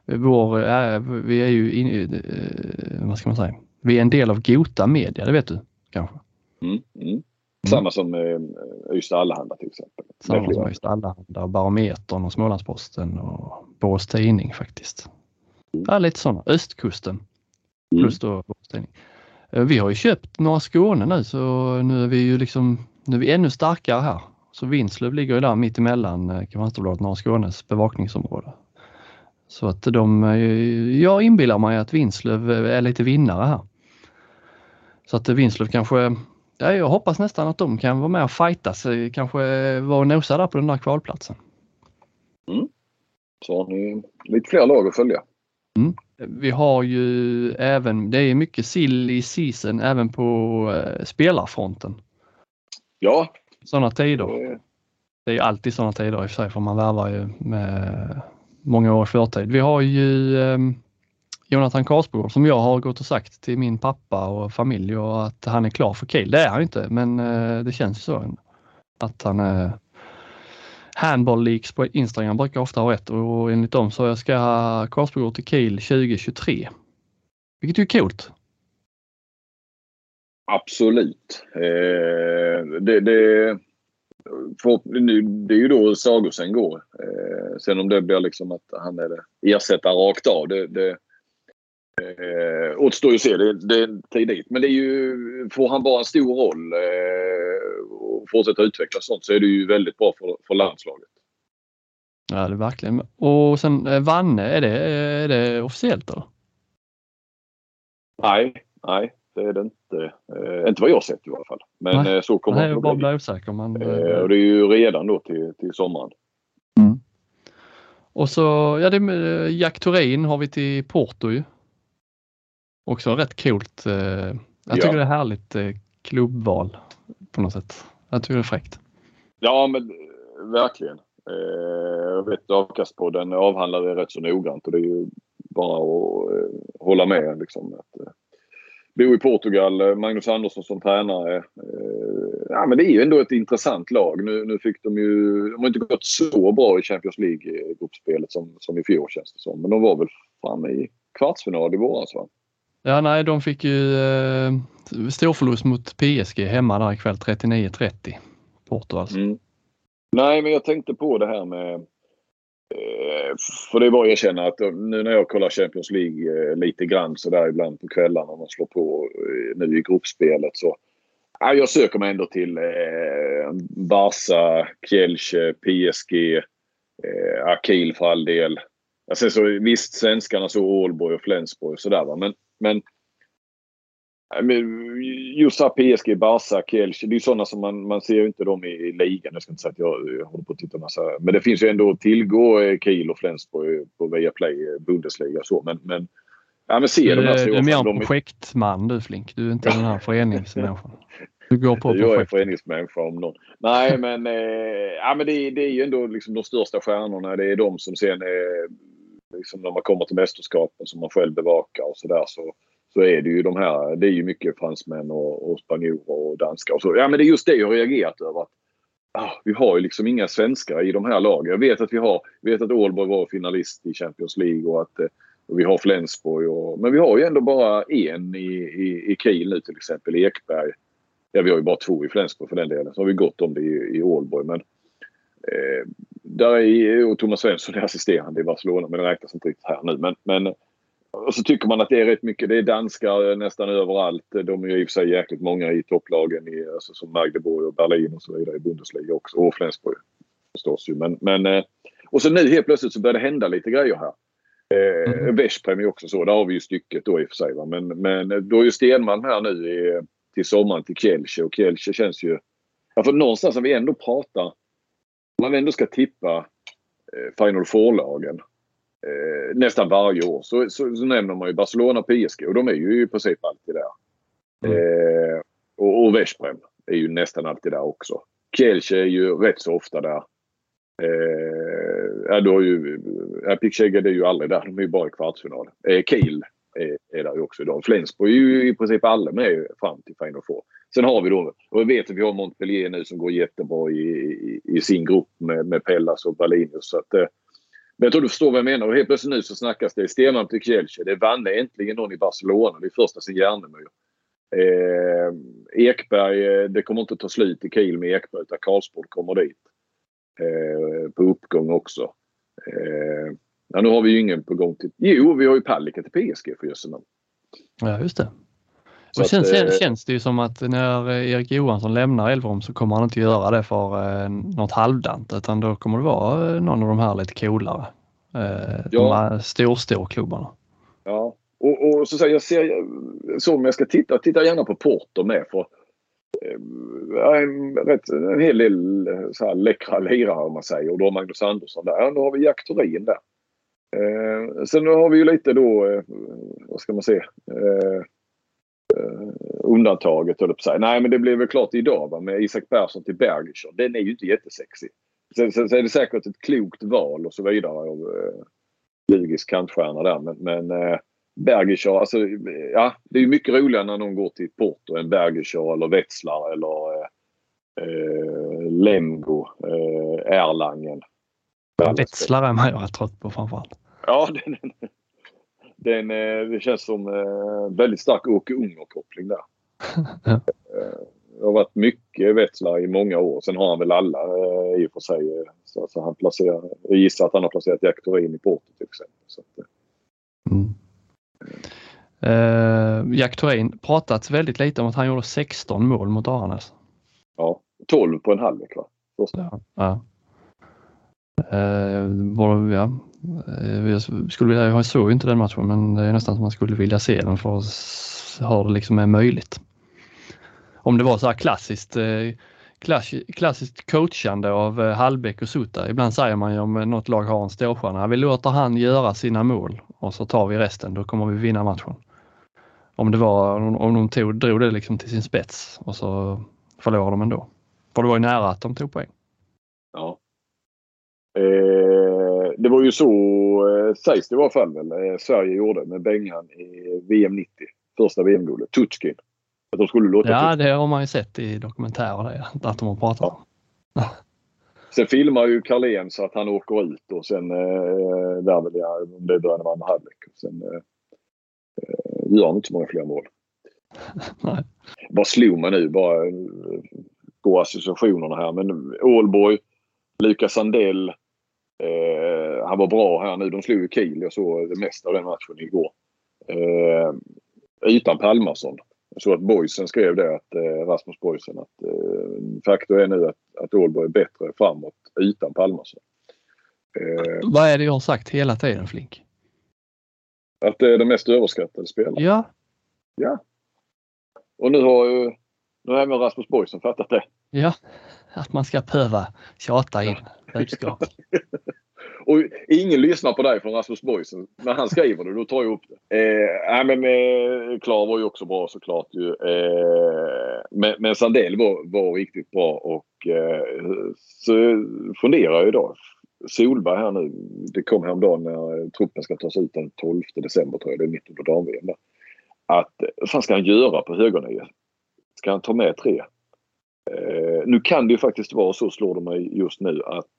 vår, äh, vi är ju, in, vad ska man säga, vi är en del av Gota Media, det vet du kanske? Mm, mm. Mm. Samma som eh, Ystad Allehanda till exempel. Samma som Ystad Allehanda Barometern och Smålandsposten och Borås Tidning faktiskt. Mm. Ja, lite sådana. Östkusten mm. plus då Borås Tidning. Eh, vi har ju köpt Norra Skåne nu så nu är vi ju liksom, nu är vi ännu starkare här. Så Vinslöv ligger ju där mitt emellan eh, Kristianstadsbladet och Norra Skånes bevakningsområde. Så att de, jag inbillar mig att Vinslöv är lite vinnare här. Så att Vinslöv kanske ja, jag hoppas nästan att de kan vara med och fightas, kanske vara och nosa där på den där kvalplatsen. Mm. Så har ni lite fler lag att följa. Mm. Vi har ju även, det är mycket sill i season även på eh, spelarfronten. Ja. Sådana tider. Det... är alltid sådana tider i och för sig för man värvar ju med många år i förtid. Vi har ju eh, Jonathan Karsbogård som jag har gått och sagt till min pappa och familj och att han är klar för Kiel. Det är han inte men eh, det känns så. Att han är Handball Leaks på Instagram brukar ofta ha rätt och enligt dem så ska Karsbogård till Kiel 2023. Vilket är coolt. Absolut. Eh, det, det, för, nu, det är ju då Sagosen går. Eh, sen om det blir liksom att han är ersättare rakt av. Det, det, Eh, återstår ju att se, det, det är tidigt. Men det är ju, får han bara en stor roll eh, och fortsätta utveckla sånt så är det ju väldigt bra för, för landslaget. Ja det är verkligen. Och sen eh, Vanne, är det, är det officiellt då? Nej, nej. det är det inte. Eh, inte vad jag sett i alla fall. Men Nej. så kommer det att bli. bara osäker. Men... och det är ju redan då till, till sommaren. Mm. Och så, ja det är Jack Thorin har vi till Porto ju. Också rätt coolt. Jag tycker ja. det är härligt klubbval på något sätt. Jag tycker det är fräckt. Ja men eh, verkligen. Eh, jag vet Avkastpodden avhandlar det rätt så noggrant och det är ju bara att eh, hålla med. Liksom, att, bo i Portugal, Magnus Andersson som tränare. Ja, men det är ju ändå ett intressant lag. Nu, nu fick de ju... De har inte gått så bra i Champions League-gruppspelet som, som i fjol känns det som. Men de var väl framme i kvartsfinal i våras va? Ja, nej, de fick ju eh, storförlust mot PSG hemma där ikväll 39-30. Porto alltså. Mm. Nej, men jag tänkte på det här med Eh, för det är bara att erkänna att eh, nu när jag kollar Champions League eh, lite grann sådär ibland på kvällarna och man slår på eh, nu i gruppspelet så ja, jag söker mig ändå till eh, Barca, Kielce, PSG, eh, Akil för all del. Alltså, så, visst svenskarna så Ålborg och Flensburg och sådär va men, men Just här PSG, Barca, Kielce. Det är sådana som man, man ser inte dem i, ligan. Jag ska inte säga att jag, jag håller på att titta massa. Men det finns ju ändå att tillgå eh, Kiel och Flensburg på Viaplay eh, Bundesliga och så. Men, men, ja, men se du, de här du är mer en projektman du Flink. Du är inte den här föreningsmänniskan. Du går på projekt. [laughs] Jag är föreningsmänniska om någon. Nej men, eh, ja, men det, det, är ju ändå liksom de största stjärnorna. Det är de som sen är, liksom när man kommer till mästerskapen som man själv bevakar och sådär. Så, så är det ju de här, det är ju mycket fransmän och, och spanjorer och danskar och så. Ja men det är just det jag har reagerat över. Att, ah, vi har ju liksom inga svenskar i de här lagen. Jag vet att vi har, jag vet att Ålborg var finalist i Champions League och att och vi har Flensburg. Och, men vi har ju ändå bara en i, i, i Kiel nu till exempel, Ekberg. Ja vi har ju bara två i Flensburg för den delen. Så har vi gott om det i, i Ålborg. Men, eh, där är, och Thomas Svensson är assisterande i Barcelona men det räknas inte riktigt här nu. Men, men och så tycker man att det är rätt mycket. Det är danskar nästan överallt. De är ju i och för sig jäkligt många i topplagen i, alltså som Magdeburg och Berlin och så vidare i Bundesliga också. Och Flensburg förstås ju. Men, men, eh, och så nu helt plötsligt så börjar det hända lite grejer här. Eh, mm. Veszprem är också så. Där har vi ju stycket då i och för sig. Va? Men, men då är ju Stenman här nu i, till sommaren till Kielce och Kielce känns ju... Ja, för någonstans har vi ändå pratar... Man ändå ska tippa eh, Final Four-lagen eh, nästan varje år så, så, så, nämner man ju Barcelona och PSG och de är ju i princip alltid där. Mm. Eh, och, och Veszprem är ju nästan alltid där också. Kielce är ju rätt så ofta där. Eh, då är ju, ja, Picksheged är ju aldrig där. De är ju bara i kvartsfinal. Eh, Kiel är, är där ju också idag. Flensburg är ju i princip alla med fram till Final Four. Sen har vi då, och vi vet att vi har Montpellier nu som går jättebra i, i, i sin grupp med, med Pellas och Berlinus. Så att, eh, men jag tror du förstår vad jag menar. Och helt plötsligt nu så snackas det Stenman till Kielce. Det vann äntligen någon i Barcelona. Det är första sen Järnemyr. Eh, Ekberg, eh, det kommer inte ta slut i Kiel med Ekberg utan Karlsborg kommer dit. Eh, på uppgång också. Eh, ja, nu har vi ju ingen på gång till... Jo, vi har ju Palicka till PSG för jösse Ja, just det och sen, att, eh, känns det ju som att när Erik Johansson lämnar Elverum så kommer han inte göra det för eh, något halvdant utan då kommer det vara någon av de här lite coolare. Eh, ja. De här stor, storklubbarna. Ja, och, och så säger jag ser så om jag ska titta, titta gärna på Porto med för eh, en, rätt, en hel del så här läckra lirare om man säger och då Magnus Andersson där. Nu har vi Jack Thorin där. Eh, sen har vi ju lite då, eh, vad ska man säga, eh, undantaget höll på sig. Nej men det blev väl klart idag va, med Isak Persson till Bergischer. Den är ju inte jättesexig. Sen, sen, sen är det säkert ett klokt val och så vidare av uh, Lugis kantstjärna där. Men, men uh, Bergischer, alltså ja det är ju mycket roligare när någon går till Porto än Bergischer eller Wetzlar eller uh, Lemgo, uh, Erlangen. Wetzlar är man ju trött på framförallt. Ja, den, den, eh, det känns som eh, väldigt stark Åke Unger-koppling där. [laughs] Eh, det har varit mycket Wetzlar i många år. Sen har han väl alla i och för sig. Så alltså han placerar, jag gissar att han har placerat Jack Thorin i Porto till exempel. Så att, mm. Uh, Jack Thorin pratats väldigt lite om att han gjorde 16 mål mot Aranäs. Ja, 12 på en halvlek va? Ja, ja. Uh, ja. Eh, jag skulle vilja, jag såg inte den matchen men det är nästan som man skulle vilja se den för att hur det liksom är möjligt. Om det var så här klassiskt eh, klass, klassiskt coachande av eh, Hallbäck och Sutta. Ibland säger man ju om något lag har en storstjärna, vi låter han göra sina mål och så tar vi resten, då kommer vi vinna matchen. Om det var, om de tog, drog det liksom till sin spets och så förlorade de ändå. För det var ju nära att de tog poäng. Ja. Eh, det var ju så, eh, sägs det i alla fall väl, eh, Sverige gjorde med Bengan i VM 90. Första VM-guldet. Tutjkin. Att de skulle låta Ja, det har man ju sett i dokumentärer det, att de har pratat om. Ja. Sen filmar ju Carlén så att han åker ut och sen eh, där väl jag, det början av andra halvlek. Sen eh, eh, gör han inte så många fler mål. [laughs] Nej. Bara slog mig nu bara eh, gå associationerna här men Ålborg, Lukas Sandell. Eh, han var bra här nu. De slog ju Kiel. Jag såg det mesta av den matchen igår. Eh, utan Palmarsson. Jag såg att Boysen skrev det, att eh, Rasmus Boysen, att eh, faktum är nu att, att Ålborg är bättre framåt utan Palmarsson. Eh, Vad är det jag har sagt hela tiden Flink? Att det är den mest överskattade spelaren. Ja. Ja. Och nu har ju nu har även Rasmus Boysen fattat det. Ja, att man ska behöva tjata in budskap. [laughs] Och ingen lyssnar på dig från Rasmus Boysen. När han skriver det, då tar jag upp det. Eh, men eh, Klar var ju också bra såklart. Ju. Eh, men, men Sandell var, var riktigt bra och eh, så funderar jag idag. Solberg här nu. Det kom häromdagen när truppen ska tas ut den 12 december tror jag. Det är mitt under dam-VM. Att vad fan ska han göra på högernie? Ska han ta med tre? Eh, nu kan det ju faktiskt vara så, slår det mig just nu, att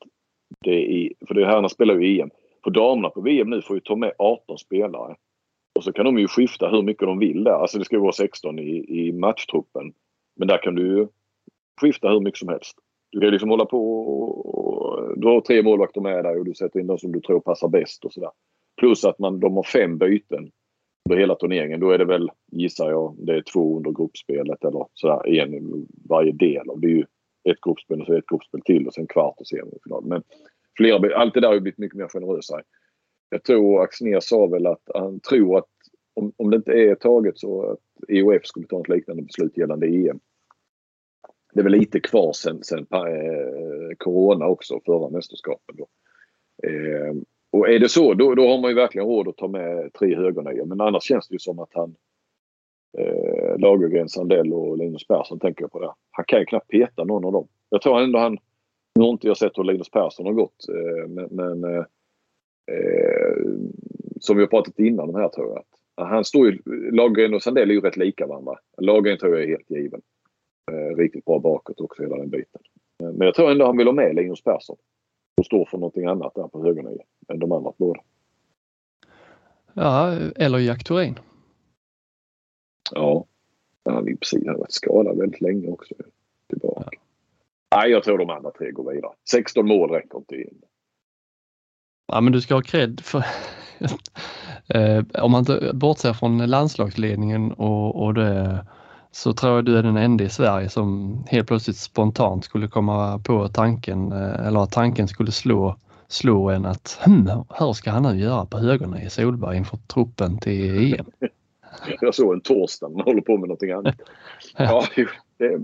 det är, för det herrarna spelar ju EM. För damerna på VM nu får ju ta med 18 spelare. Och så kan de ju skifta hur mycket de vill där. Alltså det ska ju vara 16 i, i matchtruppen. Men där kan du ju skifta hur mycket som helst. Du kan ju liksom hålla på och, du har tre målvakter med dig och du sätter in de som du tror passar bäst och sådär. Plus att man, de har fem byten under hela turneringen. Då är det väl, gissar jag, det är två under gruppspelet eller sådär, en i varje del. Och det är ju ett gruppspel och så ett gruppspel till och sen kvart och semifinal. Men flera, allt det där har ju blivit mycket mer generösare. Jag tror Axnér sa väl att han tror att om, om det inte är taget så att EOF skulle ta ett liknande beslut gällande EM. Det är väl lite kvar sen, sen eh, Corona också, förra mästerskapen. Då. Eh, och är det så, då, då har man ju verkligen råd att ta med tre högernior. Men annars känns det ju som att han eh, Lagergren, Sandell och Linus Persson tänker jag på det. Han kan ju knappt peta någon av dem. Jag tror ändå han... Nu har inte jag sett hur Linus Persson har gått eh, men, men eh, eh som vi har pratat innan om här tror jag. Att han står ju, Lagergren och Sandell är ju rätt lika varandra. Lagergren tror jag är helt given. Eh, riktigt bra bakåt också hela den biten. Men jag tror ändå han vill ha med Linus Persson. Och står för någonting annat där på högernio än de andra båda. Ja, eller Jack Thorin. Ja. Han princip har varit skadad väldigt länge också. Tillbaka. Ja. Nej, jag tror de andra tre går vidare. 16 mål räcker inte in. Ja, men du ska ha cred för [laughs] eh, om man bortser från landslagsledningen och, och det så tror jag du är den enda i Sverige som helt plötsligt spontant skulle komma på tanken eh, eller att tanken skulle slå, slå en att hm, hur ska han nu göra på högerna i Solberg inför truppen till EM? [laughs] Jag såg en torsdag man håller på med någonting annat. [laughs] Ja, det är,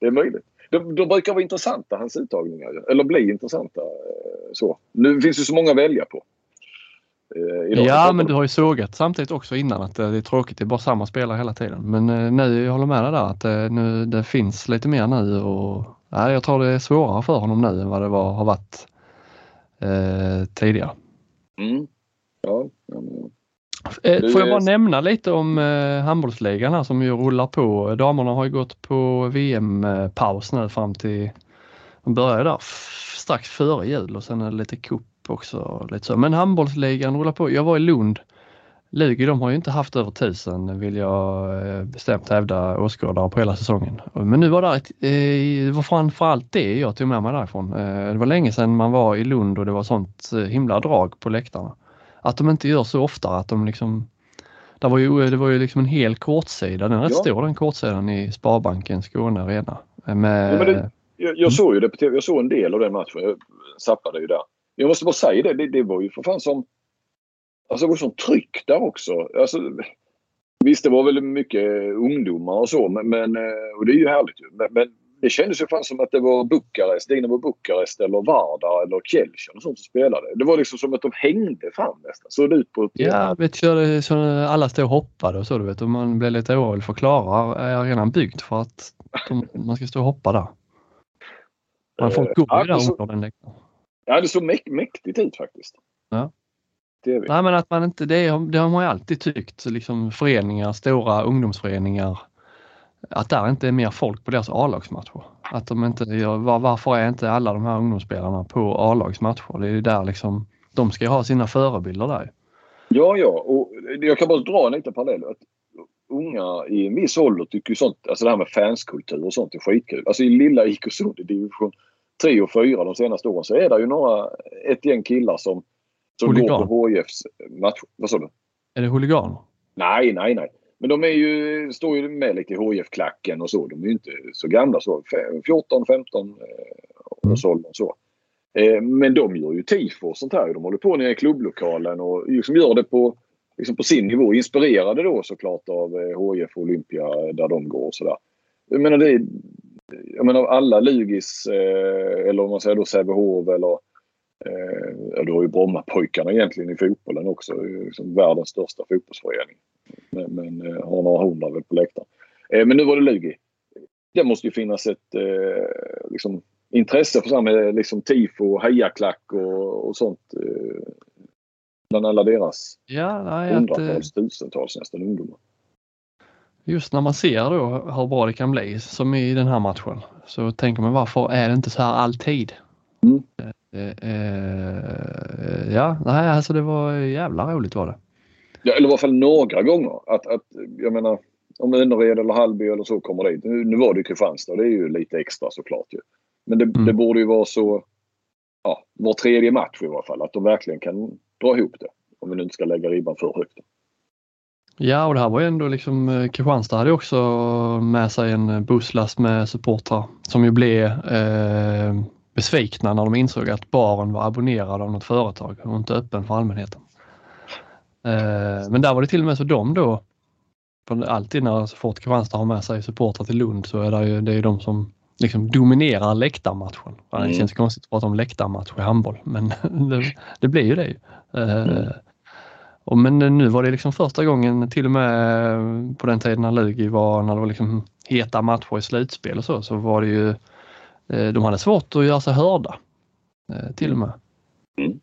det är möjligt. De, de brukar vara intressanta, hans uttagningar. Eller bli intressanta. Eh, så. Nu finns det så många att välja på. Eh, ja, men du har ju sågat samtidigt också innan att det är tråkigt. Det är bara samma spelare hela tiden. Men eh, nu, jag håller med dig där att det, nu, det finns lite mer nu och ja, jag tror det är svårare för honom nu än vad det var, har varit eh, tidigare. Mm. Ja, Eh, får jag bara nämna lite om eh, handbollsligan här som ju rullar på. Damerna har ju gått på VM-paus nu fram till, de började där strax före jul och sen är det lite cup också. Lite så. Men handbollsligan rullar på. Jag var i Lund. Lugi de har ju inte haft över tusen vill jag eh, bestämt hävda åskådare på hela säsongen. Men nu var det, ett, eh, det var framförallt det jag tog med mig därifrån. Eh, det var länge sedan man var i Lund och det var sånt himla drag på läktarna att de inte gör så ofta att de liksom det var ju, det var ju liksom en hel kortsida, den är rätt ja. stor den kortsidan i Sparbanken Skåne Arena. Med... Ja, det, jag, jag, såg ju det på TV, jag såg en del av den matchen, jag zappade ju där. Jag måste bara säga det, det, det var ju för fan som... Alltså det var som tryck där också. Alltså, Visst, det var väl mycket ungdomar och så, men, men och det är ju härligt ju. Men, men det kändes ju fan som att det var Bukarest, Dinamo Bukarest eller Vardar eller Kielce och sånt som spelade. Det var liksom som att de hängde fram nästan. Såg det ut på ett... Ja, vet du, så alla stod och hoppade och så du vet och man blev lite orolig för Klara är arenan byggd för att de, man ska stå och hoppa där. Man folk går ju där under den läktaren. Ja, det såg mäk mäktigt ut faktiskt. Ja. Det Nej men att man inte, det, det har man ju alltid tyckt, liksom föreningar, stora ungdomsföreningar att där inte är mer folk på deras A-lagsmatcher. Att de inte gör, var, varför är inte alla de här ungdomsspelarna på A-lagsmatcher? Det är ju där liksom, de ska ju ha sina förebilder där. Ja, ja, och jag kan bara dra en liten parallell. Att unga i en viss ålder tycker ju sånt, alltså det här med fanskultur och sånt är skitkul. Alltså i lilla IK Sund i division 3 och 4 de senaste åren så är det ju några, ett gäng killar som, som går på HIFs match. Vad sa du? Är det huliganer? Nej, nej, nej. Men de är ju, står ju med lite i HIF-klacken och så. De är ju inte så gamla så. 14, 15 och så. Eh, men de gör ju tifo och sånt här. De håller på nere i klubblokalen och liksom gör det på, liksom på sin nivå. Inspirerade då såklart av HIF eh, Olympia där de går och sådär. Jag menar det jag menar alla Lugis eh, eller om man säger då Sävehof eller eh, du har ju Brommapojkarna egentligen i fotbollen också. Liksom världens största fotbollsförening. Men, men eh, har några hundra väl på läktaren. Eh, men nu var det Lugi. Det måste ju finnas ett eh, liksom, intresse för samma liksom tifo, hejaklack och, och sånt. Bland alla deras ja, nej, hundratals, att, tusentals nästan ungdomar. Just när man ser då hur bra det kan bli som i den här matchen så tänker man varför är det inte så här alltid? Mm. ja, nej alltså det var jävla roligt var det. Ja, eller i alla fall några gånger. Att, att, jag menar, om Önnered eller Hallby eller så kommer dit. Nu, nu var det Kristianstad. Det är ju lite extra såklart ju. Men det, mm. det borde ju vara så ja, var tredje match i alla fall. Att de verkligen kan dra ihop det. Om vi nu inte ska lägga ribban för högt. Ja, och det här var ju ändå liksom eh, Kristianstad hade också med sig en busslast med supportrar som ju blev eh, besvikna när de insåg att baren var abonnerad av något företag och inte öppen för allmänheten. Eh, men där var det till och med så de då, för alltid när så fort Kristianstad har med sig supportrar till Lund så är det ju det är de som liksom dominerar läktarmatchen. Mm. Det känns konstigt att prata om läktarmatch i handboll men [laughs] det, det blir ju det. Ju. Eh, mm. Och men nu var det liksom första gången till och med på den tiden när Lugi var, när det var liksom heta matcher i slutspel och så, så var det ju, eh, de hade svårt att göra sig hörda. Till och med. Mm.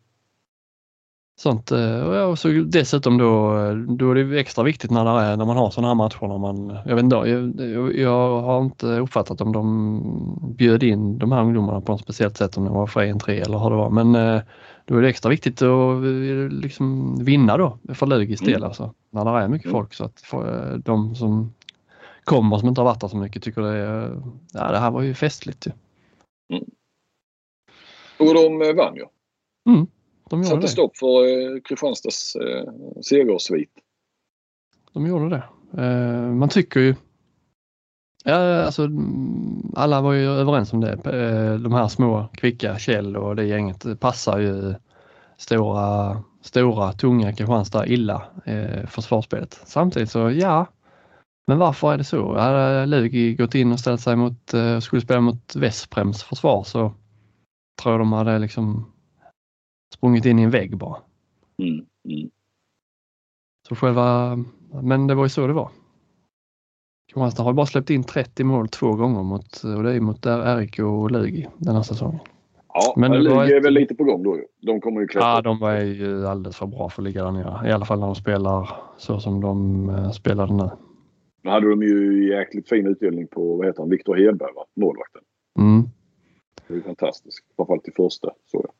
Sånt. Eh, och så dessutom då, då är det extra viktigt när, är, när man har sådana här matcher. När man, jag, vet inte, jag, jag, har inte uppfattat om de bjöd in de här ungdomarna på något speciellt sätt om det var för entré eller hur det var. Men eh, då är det extra viktigt att eh, liksom vinna då för Lugis del. Mm. Alltså, när det är mycket mm. folk så att de som kommer som inte har varit där så mycket tycker det, ja, det här var ju festligt. Ju. Mm. Och de vann ju. Mm. De Satte stopp för eh, Kristianstads eh, segersvit. De gjorde det. Eh, man tycker ju Ja, alltså alla var ju överens om det. Eh, de här små kvicka Kjell och det gänget passar ju stora, stora tunga Kristianstad illa eh, försvarsspelet. Samtidigt så ja, men varför är det så? Hade Lugi gått in och ställt sig mot, eh, skulle spela mot Vesprems försvar så tror jag de hade liksom sprungit in i en vägg bara. Mm, mm. Så själva, men det var ju så det var. Kristianstad har bara släppt in 30 mål två gånger mot, och det är mot RIK och Lugi den här säsongen. Ja, men Lugi ett... är väl lite på gång då De kommer ju klättra. Ja, de är ju alldeles för bra för att ligga där nere. I alla fall när de spelar så som de uh, spelade nu. Nu hade de ju jäkligt fin utdelning på, vad heter han, Viktor Hedberg, va? målvakten. Mm. Det är fantastiskt. Framförallt i första, så jag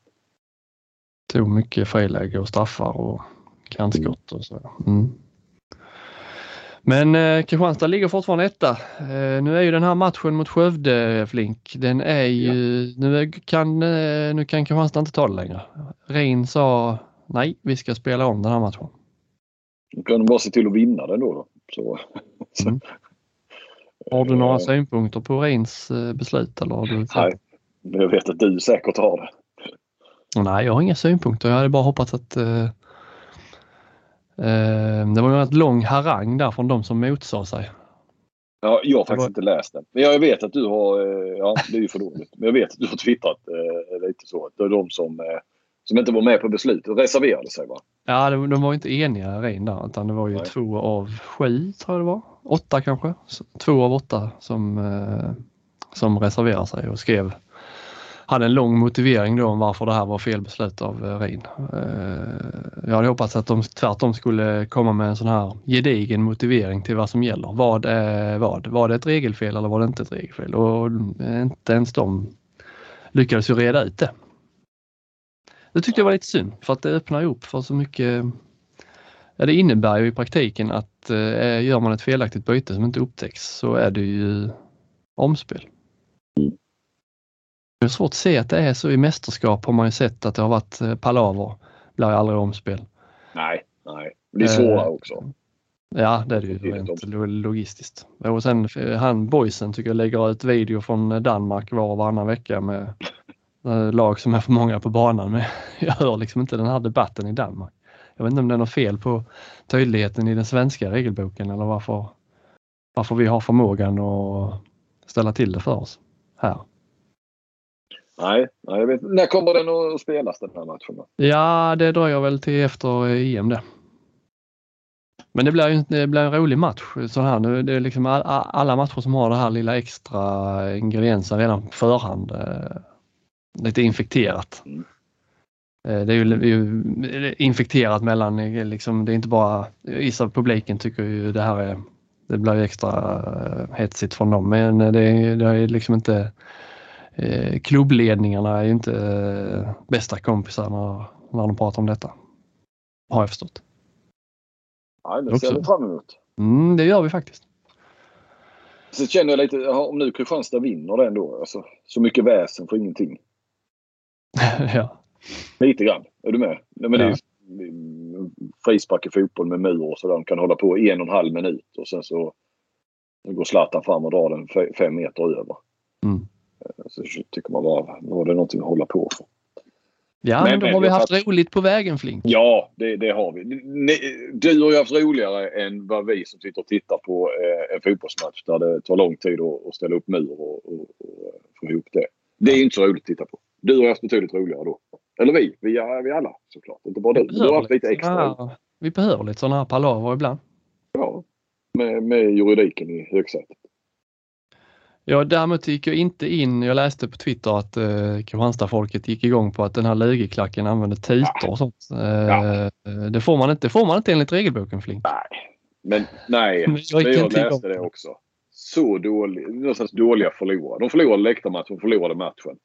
tog mycket friläge och straffar och kantskott och så. Mm. Men eh, Kristianstad ligger fortfarande etta. Eh, nu är ju den här matchen mot Skövde Flink, den är ju, ja. nu, kan, eh, nu kan Kristianstad inte ta det längre. Rein sa nej, vi ska spela om den här matchen. Då kan de bara se till att vinna den då. då. Så. [laughs] Mm. Har du några synpunkter på Reins eh, beslut? Eller har du nej, jag vet att du säkert har det. Nej, jag har inga synpunkter. Jag hade bara hoppats att, eh, Eh, det var en lång harang där från de som motsade sig. Ja, jag har faktiskt var... inte läst den. Men jag vet att du har, eh, ja det är ju för dåligt, men jag vet att du har twittrat eh, lite så. Det är de som, eh, som inte var med på beslutet reserverade sig va? Ja, de, de var inte eniga Ren där utan det var ju Nej. två av sju tror jag det var. Åtta kanske. Två av åtta som, eh, som reserverade sig och skrev hade en lång motivering då om varför det här var fel beslut av eh, Rin. Eh, jag hade hoppats att de tvärtom skulle komma med en sån här gedigen motivering till vad som gäller. Vad är vad? Var det ett regelfel eller var det inte ett regelfel? Och eh, inte ens de lyckades ju reda ut det. Det tyckte jag var lite synd för att det öppnar ju upp för så mycket. Ja, det innebär ju i praktiken att eh, gör man ett felaktigt byte som inte upptäcks så är det ju omspel. Det är svårt att se att det är så i mästerskap har man ju sett att det har varit eh, palaver. Blir aldrig omspel. Nej, nej. Det är svårare eh, också. Ja, det är det ju rent logistiskt. Och sen eh, han boysen tycker jag lägger ut video från Danmark var och varannan vecka med [laughs] lag som är för många på banan. Men [laughs] jag hör liksom inte den här debatten i Danmark. Jag vet inte om det är något fel på tydligheten i den svenska regelboken eller varför, varför vi har förmågan att ställa till det för oss här. Nej, nej jag vet. när kommer den att spelas den här matchen? Ja, det drar jag väl till efter EM det. Men det blir ju det blir en rolig match. Så här, nu, det är liksom all, alla matcher som har det här lilla extra ingrediensen redan på förhand. Eh, lite infekterat. Mm. Eh, det är ju, infekterat mellan, eh, liksom, det är inte bara, vissa publiken tycker ju det här är, det blir extra hetsigt från dem men det, det är liksom inte eh, klubbledningarna är ju inte eh, bästa kompisar när, när de pratar om detta. Har jag förstått. Nej, det ser vi fram emot. Mm, det gör vi faktiskt. Så känner jag lite, om nu Kristianstad vinner den då, alltså, så mycket väsen för ingenting. [laughs] ja. Lite grann. Är du med? Nej, men ja. det är frispark i fotboll med mur och sådär. De kan hålla på i en och en halv minut och sen så går Zlatan fram och drar den fem meter över. Mm. Så tycker man bara, var det någonting att hålla på för? Ja, men, då har vi haft att... roligt på vägen Flink. Ja, det, det har vi. Du har ju haft roligare än vad vi som sitter och tittar på eh, en fotbollsmatch där det tar lång tid att, att ställa upp mur och, och, och, få ihop det. Det är inte så roligt att titta på. Du har haft betydligt roligare då. Eller vi, vi, vi alla såklart. Inte bara du. Du har haft lite extra. Här, vi behöver lite sådana här palaver ibland. Ja, med, med juridiken i högsätet. Ja, däremot gick jag inte in, jag läste på Twitter att eh, Kristianstad-folket gick igång på att den här lägerklacken använder tutor och sånt. Eh, ja. Det får man inte, får man inte enligt regelboken Flink. Nej, men nej, men jag, men jag läste det också. Så dålig, någonstans dåliga förlorare. De förlorade läktarmatchen, de förlorade matchen.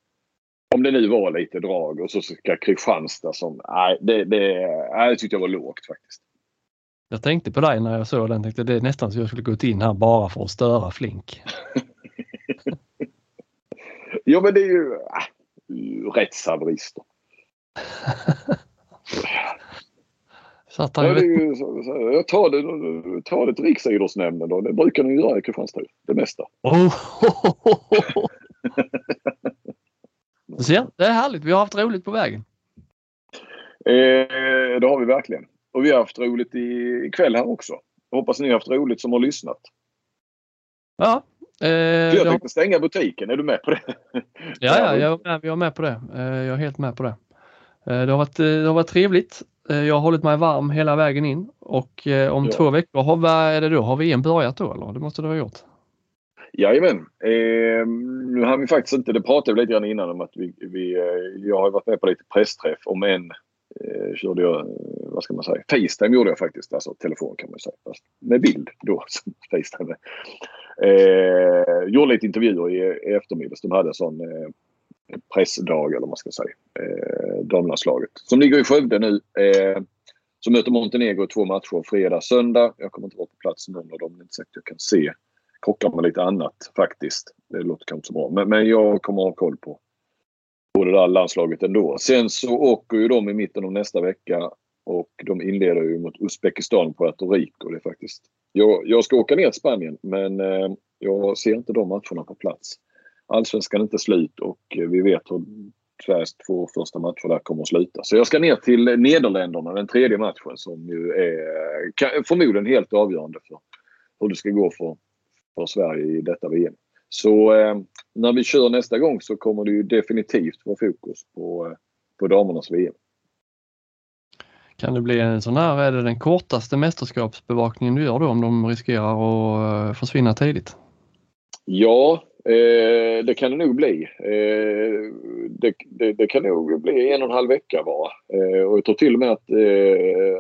Om det nu var lite drag och så ska Kristianstad som, nej det, det, nej, det tyckte jag var lågt faktiskt. Jag tänkte på dig när jag såg den. Tänkte det är nästan så jag skulle gått in här bara för att störa Flink. [laughs] [laughs] jo men det är ju äh, rättshaverister. ja, är ju, [laughs] jag tar det, tar det till Riksidrottsnämnden då. Det brukar de göra i Kristianstad. Det mesta. Oh. [laughs] Du ser, det är härligt. Vi har haft roligt på vägen. Eh, det har vi verkligen. Och vi har haft roligt ikväll här också. Jag hoppas ni har haft roligt som har lyssnat. Ja, Eh, jag tänkte stänga butiken, är du med på det? [laughs] ja, ja jag, är med, jag är med på det. Eh, jag är helt med på det. Eh, det, har varit, det har varit trevligt. Jag har hållit mig varm hela vägen in och om ja. två veckor, har, vad är det då? Har vi en börjat då eller? Det måste du ha gjort? Jajamän. Eh, nu har vi faktiskt inte, det pratade vi lite grann innan om att vi, vi jag har varit med på lite pressträff om en eh, körde jag, vad ska man säga, Facetime gjorde jag faktiskt, alltså telefon kan man säga, fast med bild då. [laughs] Facetime. Eh, gjorde lite intervjuer i, i eftermiddags. De hade en sån eh, pressdag eller vad man ska säga. Eh, damlandslaget. Som ligger i Skövde nu. Eh, som möter Montenegro i två matcher. Fredag, söndag. Jag kommer inte vara på plats någon av dem. Det är inte säkert jag kan se. Krockar med lite annat faktiskt. Det låter kanske inte så bra. Men, men jag kommer ha koll på, på det där landslaget ändå. Sen så åker ju de i mitten av nästa vecka och de inleder ju mot Uzbekistan på Puerto Rico. Det är faktiskt jag, jag ska åka ner till Spanien men eh, jag ser inte de matcherna på plats. Allsvenskan är inte slut och eh, vi vet hur Sveriges två första matcher där kommer att sluta. Så jag ska ner till Nederländerna, den tredje matchen som ju är förmodligen helt avgörande för hur det ska gå för, för Sverige i detta VM. Så eh, när vi kör nästa gång så kommer det ju definitivt vara fokus på, eh, på damernas VM. Kan det bli en sån här, är det den kortaste mästerskapsbevakningen du gör då om de riskerar att eh, försvinna tidigt? Ja, eh, det kan det nog bli. Eh, det, det, det, kan nog bli en och en halv vecka bara. Eh, och jag tror till och med att eh,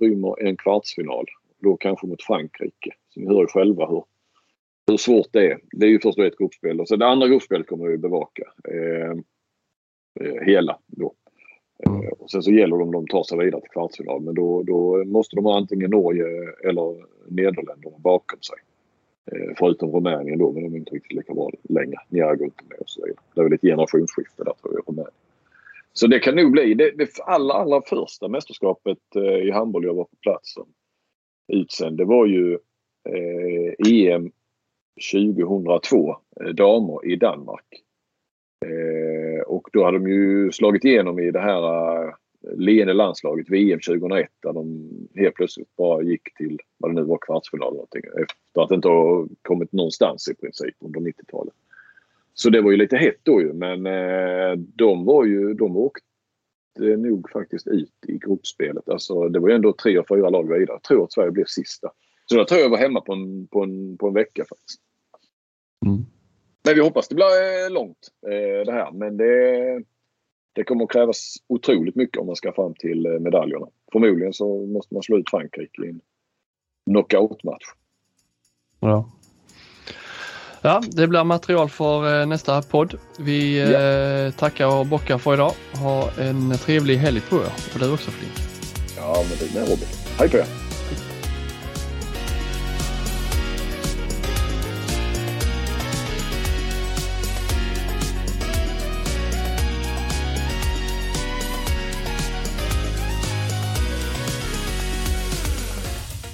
rymmer en kvartsfinal. Då kanske mot Frankrike. Så ni hör ju själva hur, hur svårt det är. Det är ju först ett gruppspel och sen det andra gruppspelet kommer vi bevaka. Eh, eh hela då. Mm. Eh, och sen så gäller det om de tar sig vidare till kvartsfinal men då, då måste de ha antingen Norge eller Nederländerna bakom sig. Eh, förutom Rumänien då, men de är inte riktigt lika bra längre. Niago inte med och så vidare. Det är väl ett generationsskifte där tror jag, Rumänien. Så det kan nog bli det, det allra, allra första mästerskapet eh, i handboll jag var på plats som utsänd. Det var ju eh, EM 2002, eh, damer i Danmark. Eh, och då hade de ju slagit igenom i det här eh, leende landslaget VM 2001 där de helt plötsligt bara gick till vad det nu var kvartsfinal någonting efter att inte ha kommit någonstans i princip under 90-talet. Så det var ju lite hett då ju men eh, de var ju, de åkte nog faktiskt ut i gruppspelet. Alltså det var ju ändå tre och fyra lag vidare. Jag tror att Sverige blev sista. Så jag tror jag var hemma på en, på en, på en vecka faktiskt. Mm. Men vi hoppas det blir eh, långt eh, det här. Men det, det kommer att krävas otroligt mycket om man ska fram till eh, medaljerna. Förmodligen så måste man slå ut Frankrike i en knockoutmatch. Ja. Ja, det blir material för nästa podd. Vi ja. tackar och bockar för idag. Ha en trevlig helg på er och du också Flink. Ja, men det med Robin. Hej på er!